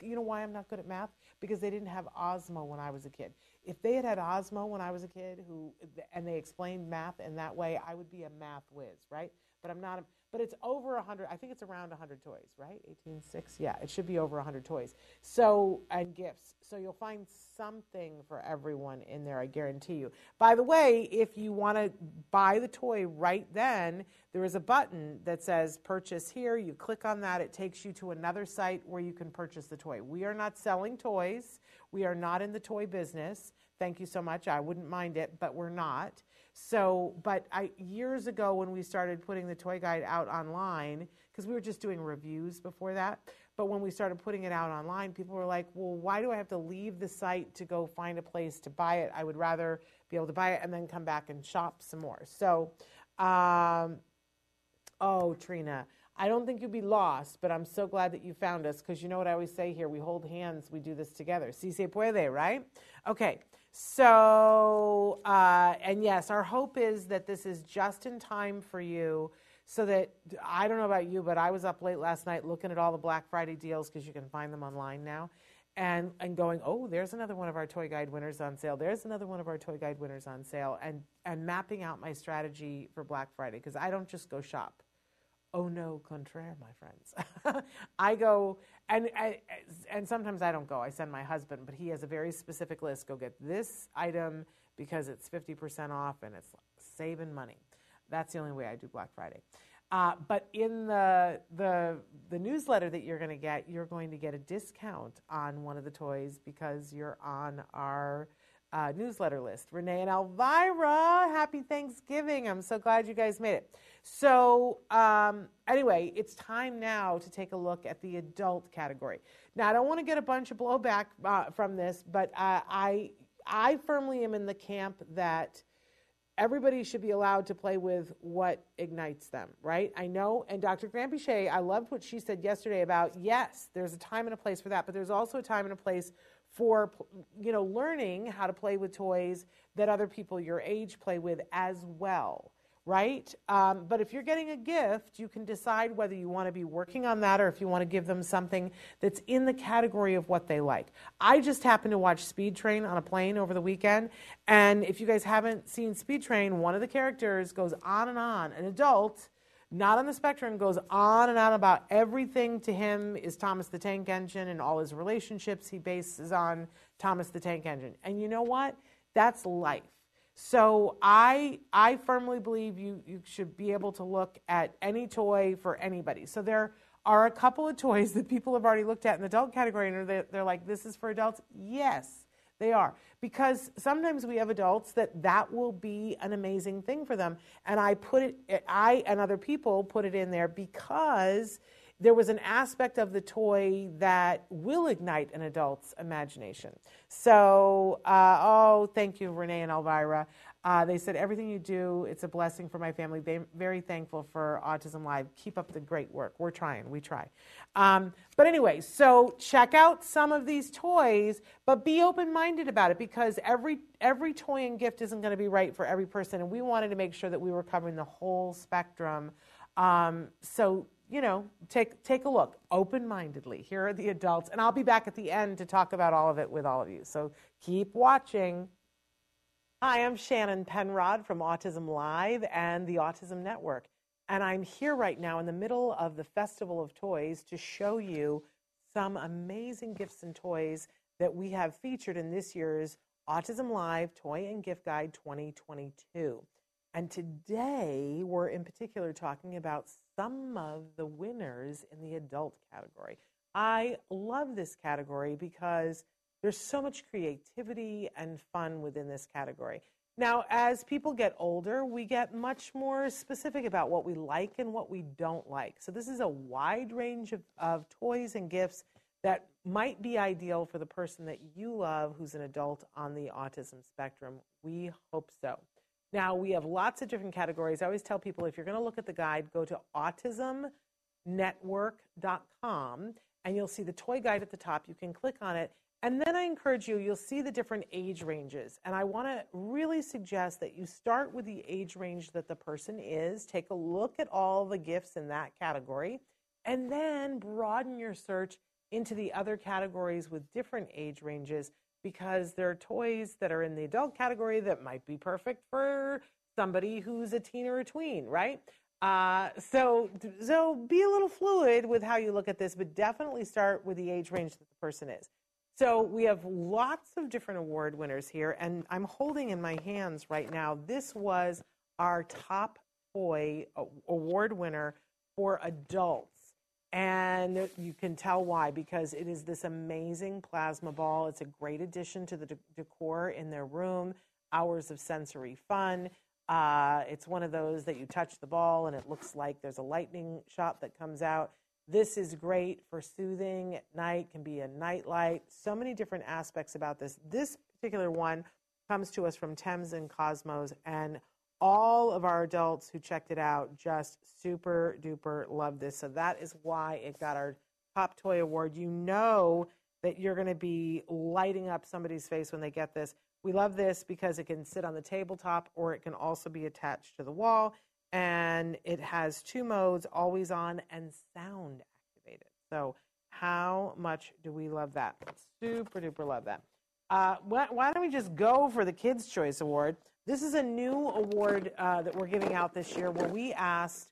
you know why I'm not good at math? Because they didn't have Osmo when I was a kid. If they had had Osmo when I was a kid, who and they explained math in that way, I would be a math whiz, right? But I'm not. But it's over 100 i think it's around 100 toys right? 186 yeah it should be over 100 toys. So and gifts. So you'll find something for everyone in there i guarantee you. By the way if you want to buy the toy right then there is a button that says purchase here. You click on that. It takes you to another site where you can purchase the toy. We are not selling toys. We are not in the toy business. Thank you so much. I wouldn't mind it but we're not so, but I, years ago when we started putting the toy guide out online, because we were just doing reviews before that, but when we started putting it out online, people were like, well, why do I have to leave the site to go find a place to buy it? I would rather be able to buy it and then come back and shop some more. So, um, oh, Trina, I don't think you'd be lost, but I'm so glad that you found us because you know what I always say here we hold hands, we do this together. Si se puede, right? Okay. So, uh, and yes, our hope is that this is just in time for you so that I don't know about you, but I was up late last night looking at all the Black Friday deals because you can find them online now. And, and going, oh, there's another one of our toy guide winners on sale. There's another one of our toy guide winners on sale. And, and mapping out my strategy for Black Friday because I don't just go shop oh no, contraire, my friends. I go, and, and sometimes I don't go. I send my husband, but he has a very specific list. Go get this item because it's 50% off and it's saving money. That's the only way I do Black Friday. Uh, but in the, the, the newsletter that you're going to get, you're going to get a discount on one of the toys because you're on our uh, newsletter list. Renee and Elvira, happy Thanksgiving. I'm so glad you guys made it. So, um, anyway, it's time now to take a look at the adult category. Now, I don't want to get a bunch of blowback uh, from this, but uh, I, I firmly am in the camp that everybody should be allowed to play with what ignites them, right? I know, and Dr. Granpeesheh, I loved what she said yesterday about yes, there's a time and a place for that, but there's also a time and a place for you know learning how to play with toys that other people your age play with as well right? Um, but if you're getting a gift you can decide whether you want to be working on that or if you want to give them something that's in the category of what they like. I just happened to watch speed train on a plane over the weekend and if you guys haven't seen speed train one of the characters goes on and on an adult not on the spectrum, goes on and on about everything to him is Thomas the Tank Engine and all his relationships he bases on Thomas the Tank Engine. And you know what? That's life. So I I firmly believe you you should be able to look at any toy for anybody. So there are a couple of toys that people have already looked at in the adult category and they're, they're like, this is for adults. Yes, they are because sometimes we have adults that that will be an amazing thing for them. And I put it, I and other people put it in there because there was an aspect of the toy that will ignite an adult's imagination. So, uh, oh, thank you, Renee and Elvira. Uh, they said, everything you do, it's a blessing for my family. They're very thankful for Autism Live. Keep up the great work. We're trying, we try. Um, but anyway, so check out some of these toys, but be open minded about it because every, every toy and gift isn't going to be right for every person. And we wanted to make sure that we were covering the whole spectrum. Um, so, you know, take, take a look open mindedly. Here are the adults. And I'll be back at the end to talk about all of it with all of you. So keep watching. Hi, I'm Shannon Penrod from Autism Live and the Autism Network. And I'm here right now in the middle of the Festival of Toys to show you some amazing gifts and toys that we have featured in this year's Autism Live Toy and Gift Guide 2022. And today we're in particular talking about some of the winners in the adult category. I love this category because there's so much creativity and fun within this category. Now, as people get older, we get much more specific about what we like and what we don't like. So, this is a wide range of, of toys and gifts that might be ideal for the person that you love who's an adult on the autism spectrum. We hope so. Now, we have lots of different categories. I always tell people if you're going to look at the guide, go to autismnetwork.com and you'll see the toy guide at the top. You can click on it and then I encourage you, you'll see the different age ranges. And I want to really suggest that you start with the age range that the person is, take a look at all the gifts in that category, and then broaden your search into the other categories with different age ranges because there are toys that are in the adult category that might be perfect for somebody who's a teen or a tween, right? Uh, so, so be a little fluid with how you look at this, but definitely start with the age range that the person is. So we have lots of different award winners here, and I'm holding in my hands right now. This was our top toy award winner for adults. And you can tell why, because it is this amazing plasma ball. It's a great addition to the decor in their room, hours of sensory fun. Uh, it's one of those that you touch the ball and it looks like there's a lightning shot that comes out. This is great for soothing at night, can be a night light. So many different aspects about this. This particular one comes to us from Thames and Kosmos, and all of our adults who checked it out just super duper love this. So that is why it got our top toy award. You know that you're going to be lighting up somebody's face when they get this. We love this because it can sit on the tabletop or it can also be attached to the wall and it has two modes always on and sound activated so how much do we love that super duper love that uh, why, why, don't we just go for the kids choice award this is a new award uh, that we're giving out this year where we asked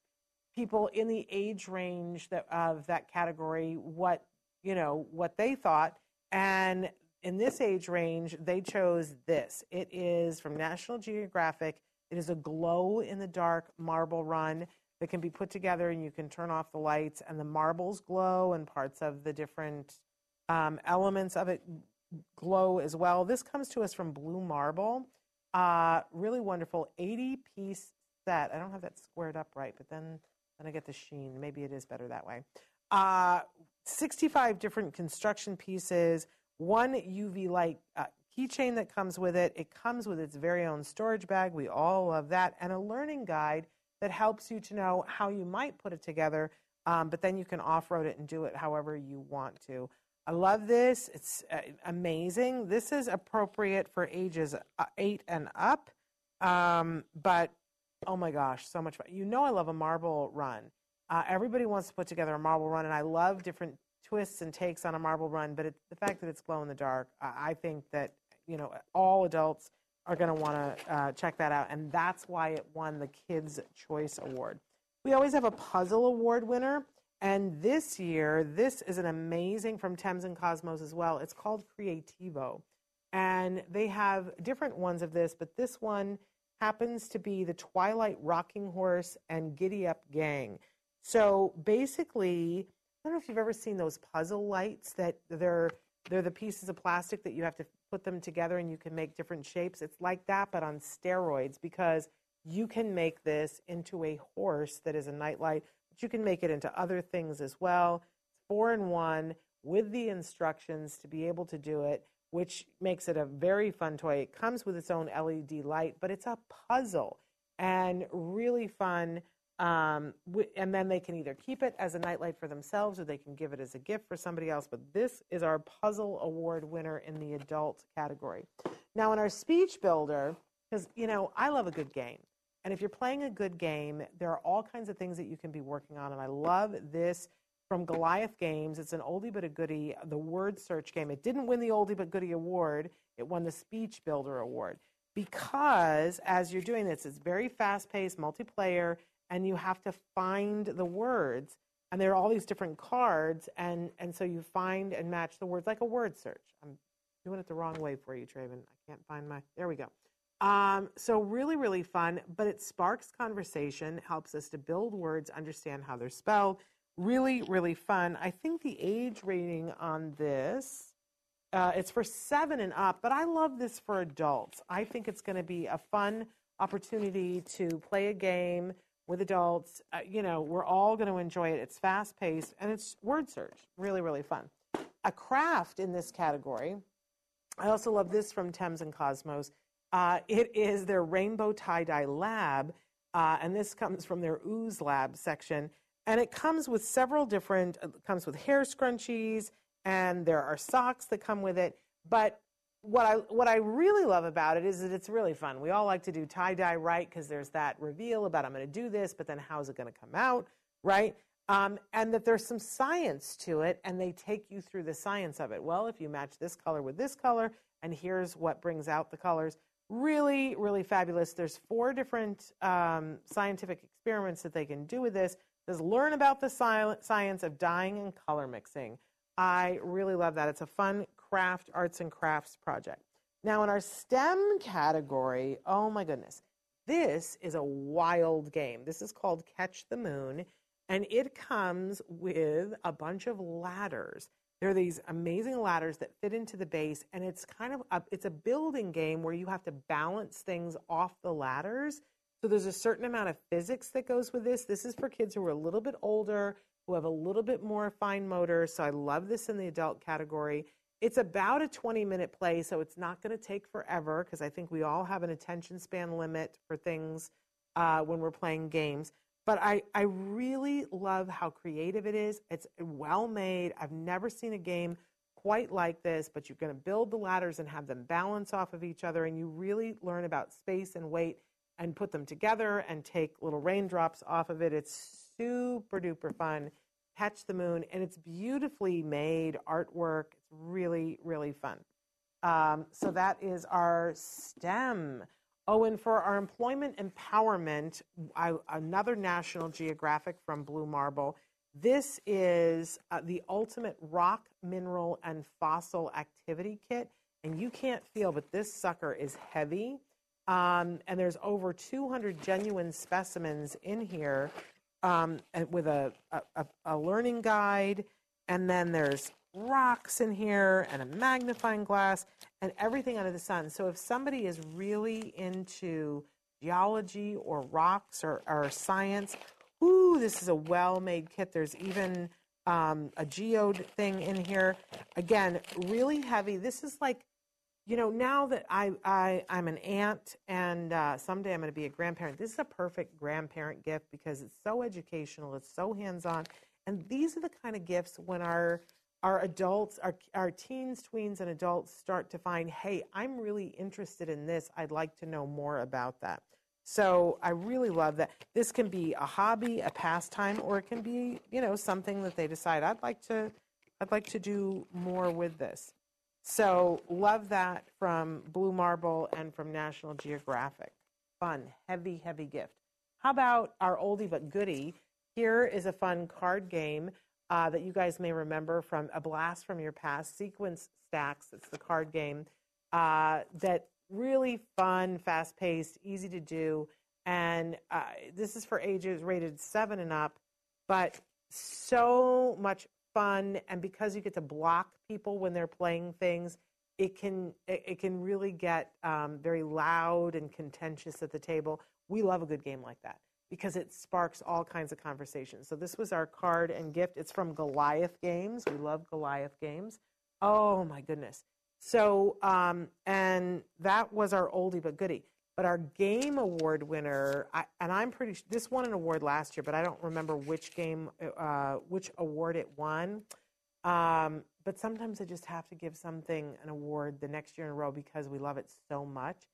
people in the age range that, of that category what you know what they thought and in this age range they chose this it is from national geographic it is a glow in the dark marble run that can be put together and you can turn off the lights and the marbles glow and parts of the different um, elements of it glow as well. This comes to us from Blue Marble. Uh, really wonderful 80 piece set. I don't have that squared up right, but then, then I get the sheen. Maybe it is better that way. Uh, 65 different construction pieces, one UV light uh, keychain that comes with it. It comes with its very own storage bag. We all love that. And a learning guide that helps you to know how you might put it together, um, but then you can off road it and do it however you want to. I love this. It's uh, amazing. This is appropriate for ages uh, eight and up. Um, but oh my gosh, so much fun. You know, I love a marble run. Uh, everybody wants to put together a marble run, and I love different twists and takes on a marble run. But it, the fact that it's glow in the dark, I think that you know, all adults are going to want to uh, check that out. And that's why it won the Kids' Choice Award. We always have a puzzle award winner. And this year, this is an amazing from Thames and Kosmos as well. It's called Creativo. And they have different ones of this, but this one happens to be the Twilight Rocking Horse and Giddy Up Gang. So basically, I don't know if you've ever seen those puzzle lights that they're they're the pieces of plastic that you have to put them together and you can make different shapes. It's like that, but on steroids because you can make this into a horse that is a nightlight, but you can make it into other things as well. It's four in one with the instructions to be able to do it, which makes it a very fun toy. It comes with its own LED light, but it's a puzzle and really fun. Um, and then they can either keep it as a nightlight for themselves or they can give it as a gift for somebody else. But this is our puzzle award winner in the adult category. Now, in our speech builder, because, you know, I love a good game. And if you're playing a good game, there are all kinds of things that you can be working on. And I love this from Goliath Games. It's an oldie but a goodie, the word search game. It didn't win the oldie but goodie award, it won the speech builder award. Because as you're doing this, it's very fast paced, multiplayer and you have to find the words and there are all these different cards and and so you find and match the words like a word search i'm doing it the wrong way for you traven i can't find my there we go um, so really really fun but it sparks conversation helps us to build words understand how they're spelled really really fun i think the age rating on this uh, it's for seven and up but i love this for adults i think it's going to be a fun opportunity to play a game with adults. Uh, you know, we're all going to enjoy it. It's fast paced and it's word search. Really, really fun. A craft in this category. I also love this from Thames and Kosmos. Uh, it is their Rainbow Tie Dye Lab, uh, and this comes from their Ooze Lab section. And it comes with several different, it comes with hair scrunchies, and there are socks that come with it. But what I what I really love about it is that it's really fun. We all like to do tie dye right because there's that reveal about I'm going to do this, but then how's it going to come out, right? Um, and that there's some science to it, and they take you through the science of it. Well, if you match this color with this color, and here's what brings out the colors. Really, really fabulous. There's four different um, scientific experiments that they can do with this. There's learn about the science of dyeing and color mixing. I really love that. It's a fun craft, arts and crafts project. Now, in our STEM category, oh my goodness, this is a wild game. This is called Catch the Moon, and it comes with a bunch of ladders. There are these amazing ladders that fit into the base, and it's kind of a, it's a building game where you have to balance things off the ladders. So there's a certain amount of physics that goes with this. This is for kids who are a little bit older, who have a little bit more fine motor. So I love this in the adult category. It's about a 20 minute play, so it's not going to take forever because I think we all have an attention span limit for things uh, when we're playing games. But I, I really love how creative it is. It's well made. I've never seen a game quite like this, but you're going to build the ladders and have them balance off of each other, and you really learn about space and weight and put them together and take little raindrops off of it. It's super duper fun. Catch the Moon, and it's beautifully made artwork. It's really, really fun. Um, so that is our STEM. Oh, and for our employment empowerment, I, another National Geographic from Blue Marble. This is uh, the ultimate rock, mineral, and fossil activity kit. And you can't feel, but this sucker is heavy. Um, and there's over 200 genuine specimens in here um, with a, a, a learning guide, and then there's rocks in here and a magnifying glass and everything under the sun. So if somebody is really into geology or rocks or, or science, ooh, this is a well-made kit. There's even um, a geode thing in here. Again, really heavy. This is like you know, now that I, I I'm an aunt and uh, someday I'm going to be a grandparent, this is a perfect grandparent gift because it's so educational, it's so hands-on, and these are the kind of gifts when our our adults, our our teens, tweens, and adults start to find, hey, I'm really interested in this. I'd like to know more about that. So I really love that. This can be a hobby, a pastime, or it can be, you know, something that they decide I'd like to I'd like to do more with this. So love that from Blue Marble and from National Geographic. Fun, heavy, heavy gift. how about our oldie but goodie? Here is a fun card game uh, that you guys may remember from a blast from your past. Sequence Stacks. It's the card game uh, that really fun, fast paced, easy to do, and uh, this is for ages rated seven and up. But so much fun, and because you get to block people when they're playing things, it can it, it can really get um, very loud and contentious at the table. We love a good game like that because it sparks all kinds of conversations. So this was our card and gift. It's from Goliath Games. We love Goliath Games. Oh my goodness. So um, and that was our oldie but goodie. But our game award winner, I, and I'm pretty this won an award last year, but I don't remember which game, uh, which award it won. Um, but sometimes I just have to give something an award the next year in a row because we love it so much.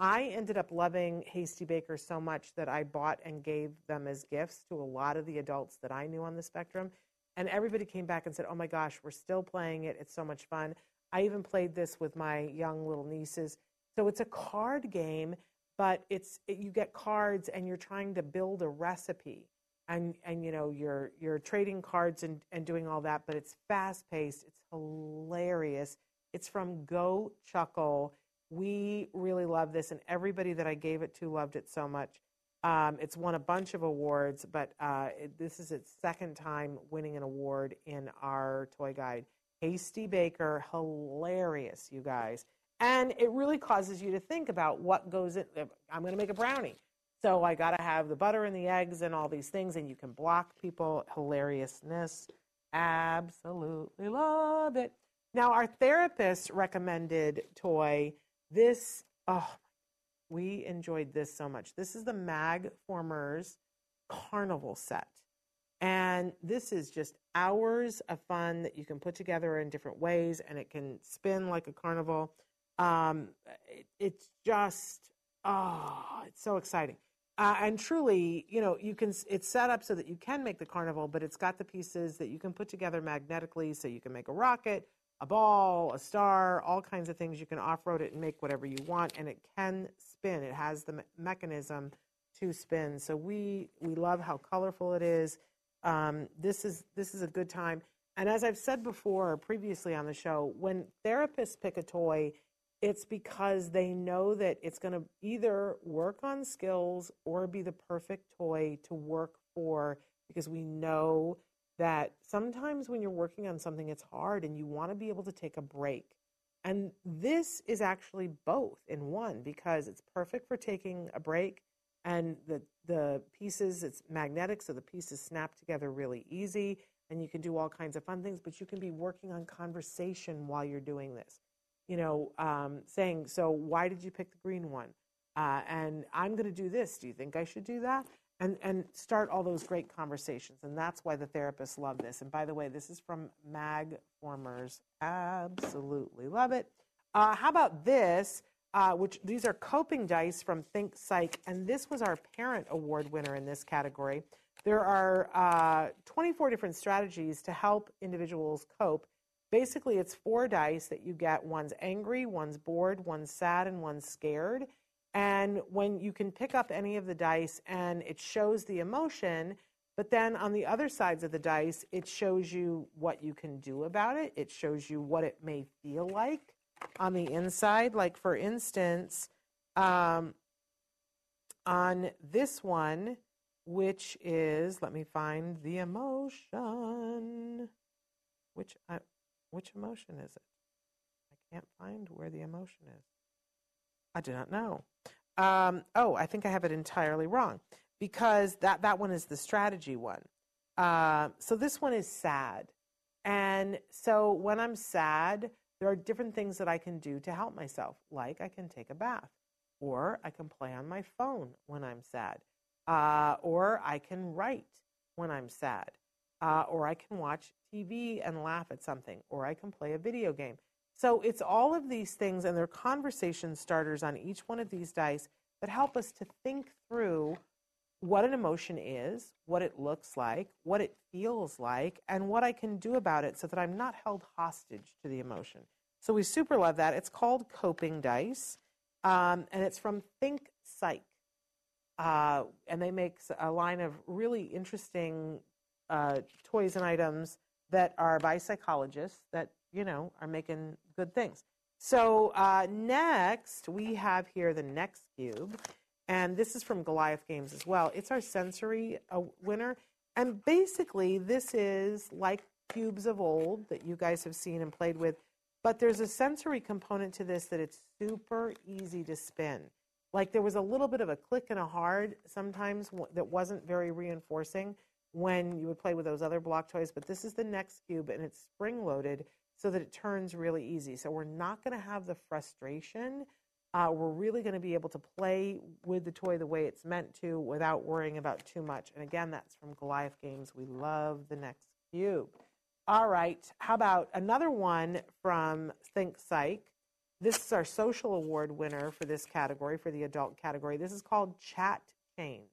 I ended up loving Hasty Baker so much that I bought and gave them as gifts to a lot of the adults that I knew on the spectrum. And everybody came back and said, Oh my gosh, we're still playing it. It's so much fun. I even played this with my young little nieces. So it's a card game, but it's it, you get cards and you're trying to build a recipe. And, and you know you're you're trading cards and, and doing all that, but it's fast paced. It's hilarious. It's from Go Chuckle we really love this, and everybody that I gave it to loved it so much. Um, it's won a bunch of awards, but uh, it, this is its second time winning an award in our toy guide. Hasty Baker, hilarious, you guys. And it really causes you to think about what goes in. I'm going to make a brownie. So I got to have the butter and the eggs and all these things, and you can block people. Hilariousness. Absolutely love it. Now, our therapist recommended toy this, oh, we enjoyed this so much. This is the Mag Formers Carnival set. And this is just hours of fun that you can put together in different ways, and it can spin like a carnival. Um, it, it's just, oh, it's so exciting. Uh, and truly, you know, you can. It's set up so that you can make the carnival, but it's got the pieces that you can put together magnetically, so you can make a rocket, a ball, a star, all kinds of things. You can off road it and make whatever you want, and it can spin. It has the me- mechanism to spin. So we we love how colorful it is. Um, this is this is a good time. And as I've said before, previously on the show, when therapists pick a toy, it's because they know that it's going to either work on skills or be the perfect toy to work for because we know that sometimes when you're working on something, it's hard and you want to be able to take a break. And this is actually both in one because it's perfect for taking a break and the the pieces it's magnetic so the pieces snap together really easy and you can do all kinds of fun things but you can be working on conversation while you're doing this. You know um, saying so why did you pick the green one? Uh, and i'm going to do this. Do you think i should do that and, and start all those great conversations. And that's why the therapists love this. And by the way, this is from Mag Formers. Absolutely love it. Uh, how about this? Uh, which these are coping dice from ThinkPsych, and this was our parent award winner in this category. There are uh, 24 different strategies to help individuals cope. Basically, it's four dice that you get one's angry, one's bored, one's sad, and one's scared. And when you can pick up any of the dice and it shows the emotion, but then on the other sides of the dice, it shows you what you can do about it. It shows you what it may feel like on the inside. Like, for instance, um, on this one, which is, let me find the emotion. Which, uh, which emotion is it? I can't find where the emotion is. I do not know. Um, oh, I think I have it entirely wrong because that, that one is the strategy one. Uh, so this one is sad. And so when I'm sad, there are different things that I can do to help myself, like I can take a bath, or I can play on my phone when I'm sad, uh, or I can write when I'm sad, uh, or I can watch TV and laugh at something, or I can play a video game. So it's all of these things, and they're conversation starters on each one of these dice that help us to think through what an emotion is, what it looks like, what it feels like, and what I can do about it so that I'm not held hostage to the emotion. So we super love that. It's called Coping Dice, um, and it's from Think Psych. uh, and they make a line of really interesting uh, toys and items that are by psychologists that you know are making good things. So uh, next we have here the next cube, and this is from Goliath Games as well. It's our sensory uh, winner, and basically this is like cubes of old that you guys have seen and played with, but there's a sensory component to this that it's super easy to spin. Like there was a little bit of a click and a hard sometimes that wasn't very reinforcing when you would play with those other block toys, but this is the next cube and it's spring loaded so that it turns really easy. So we're not going to have the frustration. Uh, we're really going to be able to play with the toy the way it's meant to without worrying about too much. And again, that's from Goliath Games. We love the next cube. All right, how about another one from ThinkPsych? This is our social award winner for this category, for the adult category. This is called Chat Chains,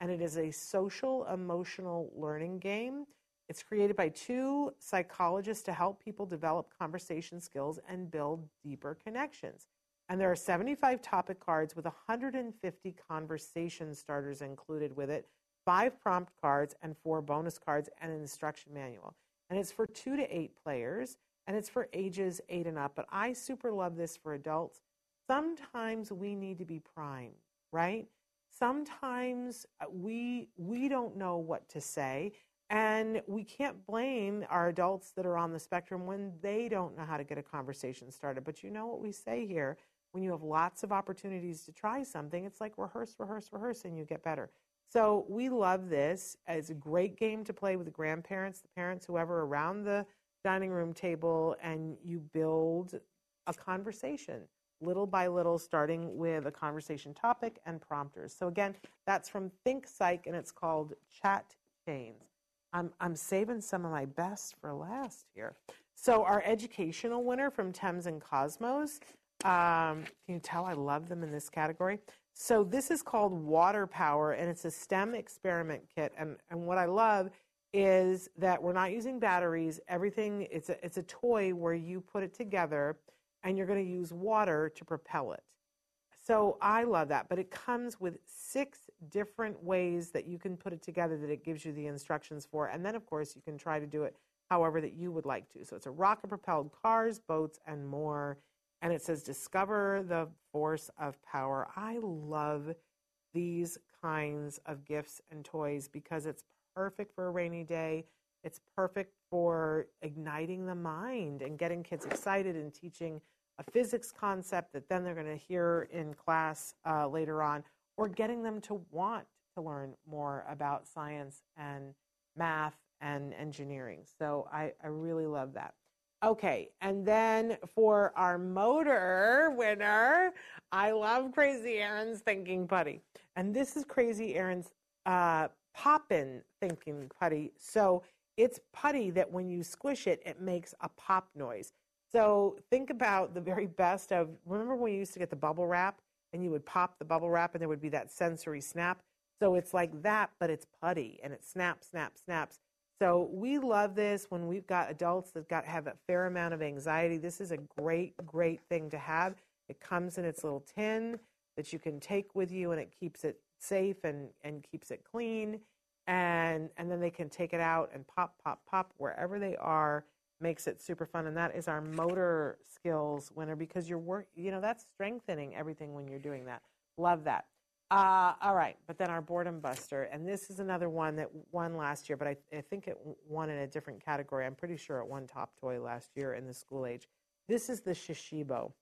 and it is a social emotional learning game. It's created by two psychologists to help people develop conversation skills and build deeper connections. And there are 75 topic cards with 150 conversation starters included with it, five prompt cards, and four bonus cards, and an instruction manual. And it's for two to eight players and it's for ages eight and up. But I super love this for adults. Sometimes we need to be primed, right? Sometimes uh, we we don't know what to say, and we can't blame our adults that are on the spectrum when they don't know how to get a conversation started. But you know what we say here: when you have lots of opportunities to try something, it's like rehearse, rehearse, rehearse, and you get better. So we love this. It's a great game to play with the grandparents, the parents, whoever around the dining room table and you build a conversation little by little, starting with a conversation topic and prompters. So, again, that's from ThinkPsych and it's called Chat Chains. I'm, I'm saving some of my best for last here. So, our educational winner from Thames and Kosmos, um, can you tell I love them in this category? So, this is called Water Power and it's a STEM experiment kit. And, and what I love is that we're not using batteries. Everything it's a it's a toy where you put it together and you're going to use water to propel it. So I love that, but it comes with six different ways that you can put it together that it gives you the instructions for. And then of course you can try to do it however that you would like to. So it's a rocket propelled cars, boats and more. And it says discover the force of power. I love these kinds of gifts and toys because it's perfect for a rainy day. It's perfect for igniting the mind and getting kids excited and teaching a physics concept that then they're going to hear in class uh, later on, or getting them to want to learn more about science and math and engineering. So I, I really love that. Okay, and then for our motor winner, I love Crazy Aaron's Thinking Putty. And this is Crazy Aaron's uh, Poppin thinking putty. So it's putty that when you squish it, it makes a pop noise. So think about the very best of remember when you used to get the bubble wrap and you would pop the bubble wrap and there would be that sensory snap. So it's like that, but it's putty and it snaps, snaps, snaps. So we love this when we've got adults that got have a fair amount of anxiety. This is a great, great thing to have. It comes in its little tin that you can take with you and it keeps it safe and, and keeps it clean. And, and then they can take it out and pop, pop, pop wherever they are. Makes it super fun. And that is our motor skills winner because you're work, you know, that's strengthening everything when you're doing that. Love that. Uh, all right, but then our boredom buster, and this is another one that won last year, but I, I, think it won in a different category. I'm pretty sure it won top toy last year in the school age. This is the Shashibo,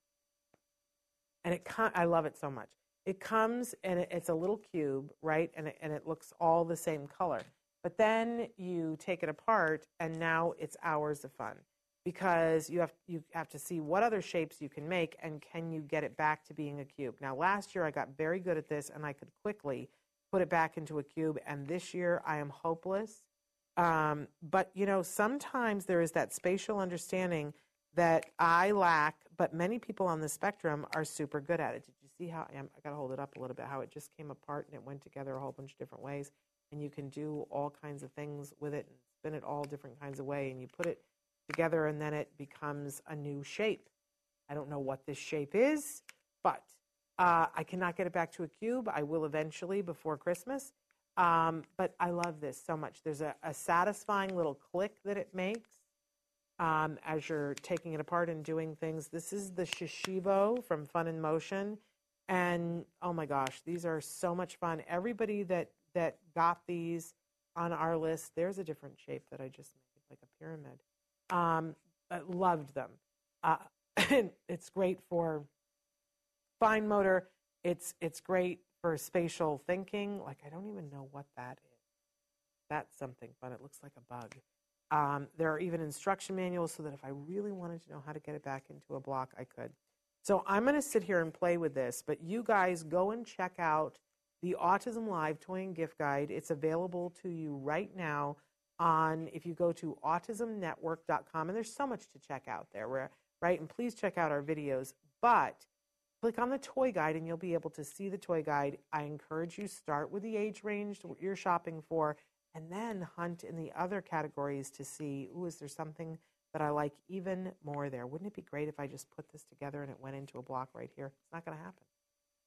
and it I love it so much. It comes and it's a little cube, right? And it, and it looks all the same color. But then you take it apart, and now it's hours of fun because you have you have to see what other shapes you can make and can you get it back to being a cube. Now, last year I got very good at this, and I could quickly put it back into a cube. And this year I am hopeless. Um, but you know, sometimes there is that spatial understanding that I lack, but many people on the spectrum are super good at it. Did you see how I, got to hold it up a little bit? How it just came apart and it went together a whole bunch of different ways, and you can do all kinds of things with it and spin it all different kinds of way, and you put it together, and then it becomes a new shape. I don't know what this shape is, but Uh, I cannot get it back to a cube. I will eventually before Christmas. Um, but I love this so much. There's a, a satisfying little click that it makes um, as you're taking it apart and doing things. This is the Shashibo from Fun in Motion. And oh my gosh, these are so much fun. Everybody that, that got these on our list, there's a different shape that I just made, like a pyramid. Um, loved them. Uh, it's great for fine motor. It's it's great for spatial thinking. Like I don't even know what that is. That's something fun. It looks like a bug. Um, there are even instruction manuals so that if I really wanted to know how to get it back into a block, I could. So I'm going to sit here and play with this, but you guys go and check out the Autism Live Toy and Gift Guide. It's available to you right now on if you go to autismnetwork.com, and there's so much to check out there, right? And please check out our videos. But click on the toy guide and you'll be able to see the toy guide. I encourage you start with the age range what you're shopping for and then hunt in the other categories to see, ooh, is there something that I like even more there? Wouldn't it be great if I just put this together and it went into a block right here? It's not going to happen.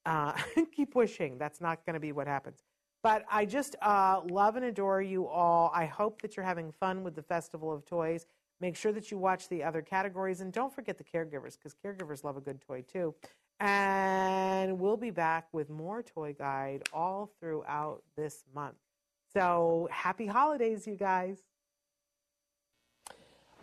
Uh, keep wishing. That's not going to be what happens. But I just uh, love and adore you all. I hope that you're having fun with the Festival of Toys. Make sure that you watch the other categories and don't forget the caregivers because caregivers love a good toy too. And we'll be back with more Toy Guide all throughout this month. So happy holidays, you guys.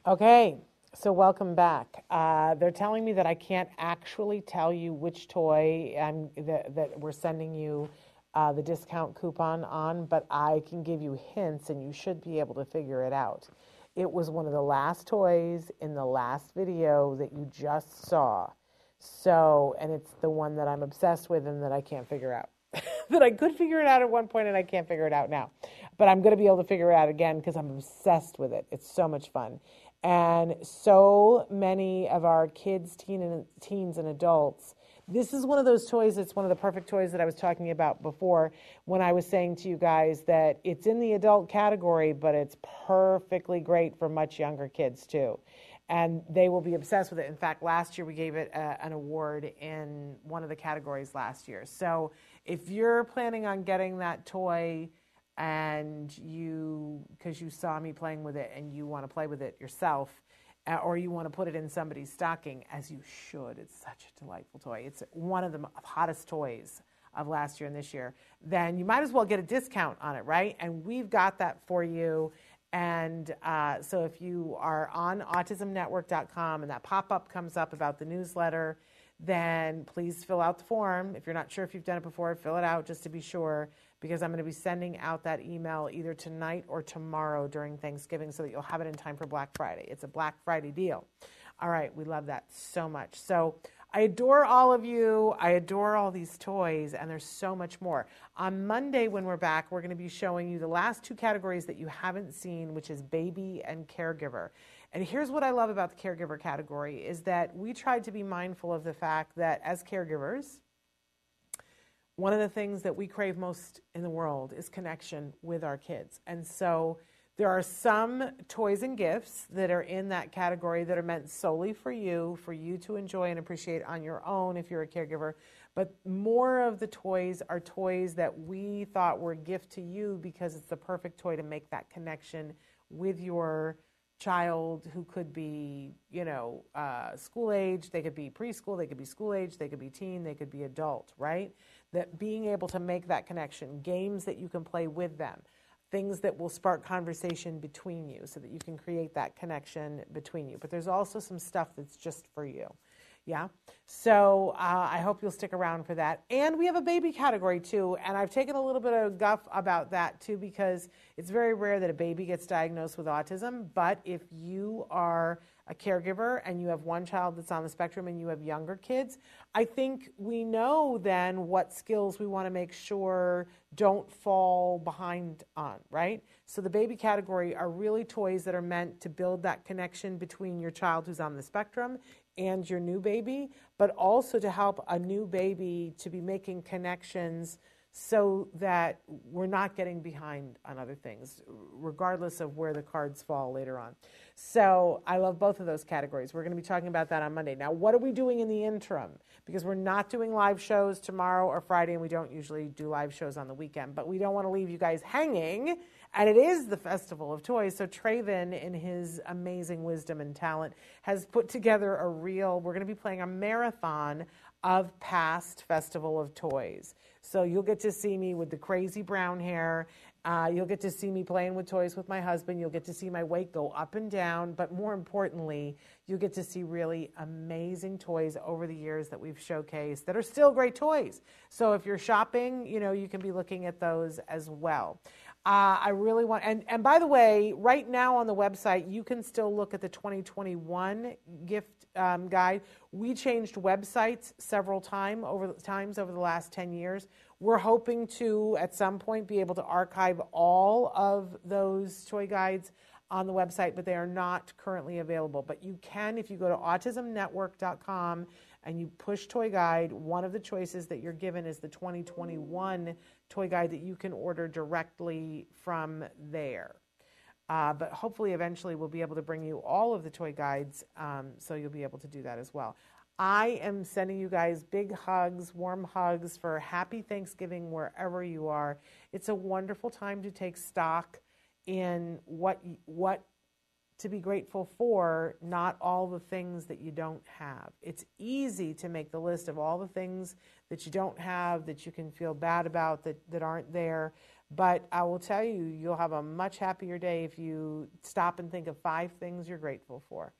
Okay, so welcome back. Uh, they're telling me that I can't actually tell you which toy I'm, that, that we're sending you uh, the discount coupon on, but I can give you hints and you should be able to figure it out. It was one of the last toys in the last video that you just saw. So, and it's the one that I'm obsessed with and that I can't figure out. that I could figure it out at one point and I can't figure it out now. But I'm going to be able to figure it out again because I'm obsessed with it. It's so much fun. And so many of our kids, teen and, teens, and adults. This is one of those toys. It's one of the perfect toys that I was talking about before when I was saying to you guys that it's in the adult category, but it's perfectly great for much younger kids too and they will be obsessed with it. In fact, last year we gave it a, an award in one of the categories last year. So if you're planning on getting that toy and you, because you saw me playing with it and you want to play with it yourself, uh, or you want to put it in somebody's stocking, as you should, it's such a delightful toy. It's one of the hottest toys of last year and this year, then you might as well get a discount on it, right? And we've got that for you and uh, so if you are on autismnetwork.com and that pop up comes up about the newsletter, then please fill out the form. If you're not sure if you've done it before, fill it out just to be sure because I'm going to be sending out that email either tonight or tomorrow during Thanksgiving so that you'll have it in time for Black Friday. It's a Black Friday deal. All right, we love that so much. So I adore all of you. I adore all these toys, and there's so much more. On Monday, when we're back, we're going to be showing you the last two categories that you haven't seen, which is baby and caregiver. And here's what I love about the caregiver category is that we tried to be mindful of the fact that as caregivers, one of the things that we crave most in the world is connection with our kids. And so there are some toys and gifts that are in that category that are meant solely for you, for you to enjoy and appreciate on your own if you're a caregiver. But more of the toys are toys that we thought were a gift to you because it's the perfect toy to make that connection with your child who could be, you know, uh, school age, they could be preschool, they could be school age, they could be teen, they could be adult, right? That being able to make that connection, games that you can play with them things that will spark conversation between you so that you can create that connection between you. But there's also some stuff that's just for you. Yeah. So uh, I hope you'll stick around for that. And we have a baby category too. And I've taken a little bit of guff about that too because it's very rare that a baby gets diagnosed with autism. But if you are a caregiver and you have one child that's on the spectrum and you have younger kids, I think we know then what skills we want to make sure don't fall behind on, right? So the baby category are really toys that are meant to build that connection between your child who's on the spectrum and your new baby, but also to help a new baby to be making connections so that we're not getting behind on other things, regardless of where the cards fall later on. So I love both of those categories. We're going to be talking about that on Monday. Now, what are we doing in the interim? Because we're not doing live shows tomorrow or Friday, and we don't usually do live shows on the weekend, but we don't want to leave you guys hanging. And it is the Festival of Toys. So Traven, in his amazing wisdom and talent, has put together a real, we're going to be playing a marathon of past Festival of Toys. So you'll get to see me with the crazy brown hair. Uh, you'll get to see me playing with toys with my husband. You'll get to see my weight go up and down. But more importantly, you'll get to see really amazing toys over the years that we've showcased that are still great toys. So if you're shopping, you know, you can be looking at those as well. Uh, I really want, and, and by the way, right now on the website, you can still look at the 2021 gift um, guide. We changed websites several time over, times over the last 10 years. We're hoping to, at some point, be able to archive all of those toy guides on the website, but they are not currently available. But you can, if you go to autismnetwork.com and you push Toy Guide, one of the choices that you're given is the 2021 toy guide that you can order directly from there. Uh, but hopefully, eventually, we'll be able to bring you all of the toy guides, um, so you'll be able to do that as well. I am sending you guys big hugs, warm hugs for happy Thanksgiving wherever you are. It's a wonderful time to take stock in what what to be grateful for, not all the things that you don't have. It's easy to make the list of all the things that you don't have, that you can feel bad about, that, that aren't there. But I will tell you, you'll have a much happier day if you stop and think of five things you're grateful for.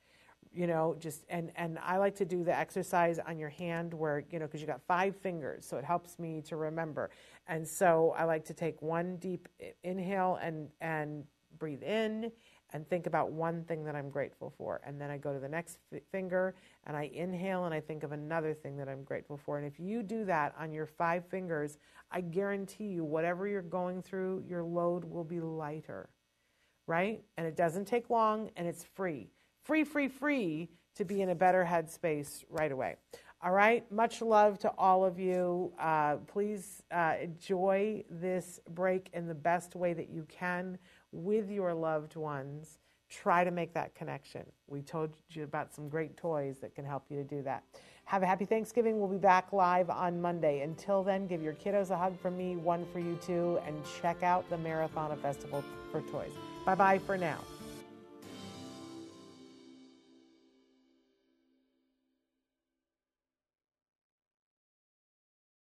You know, just and and I like to do the exercise on your hand where you know because you got five fingers, so it helps me to remember. And so I like to take one deep inhale and and breathe in and think about one thing that I'm grateful for. And then I go to the next f- finger and I inhale and I think of another thing that I'm grateful for. And if you do that on your five fingers, I guarantee you, whatever you're going through, your load will be lighter, right? And it doesn't take long and it's free. Free, free, free to be in a better headspace right away. All right, much love to all of you. Uh, please uh, enjoy this break in the best way that you can with your loved ones. Try to make that connection. We told you about some great toys that can help you to do that. Have a happy Thanksgiving. We'll be back live on Monday. Until then, give your kiddos a hug from me, one for you too, and check out the Marathon Festival for Toys. Bye bye for now.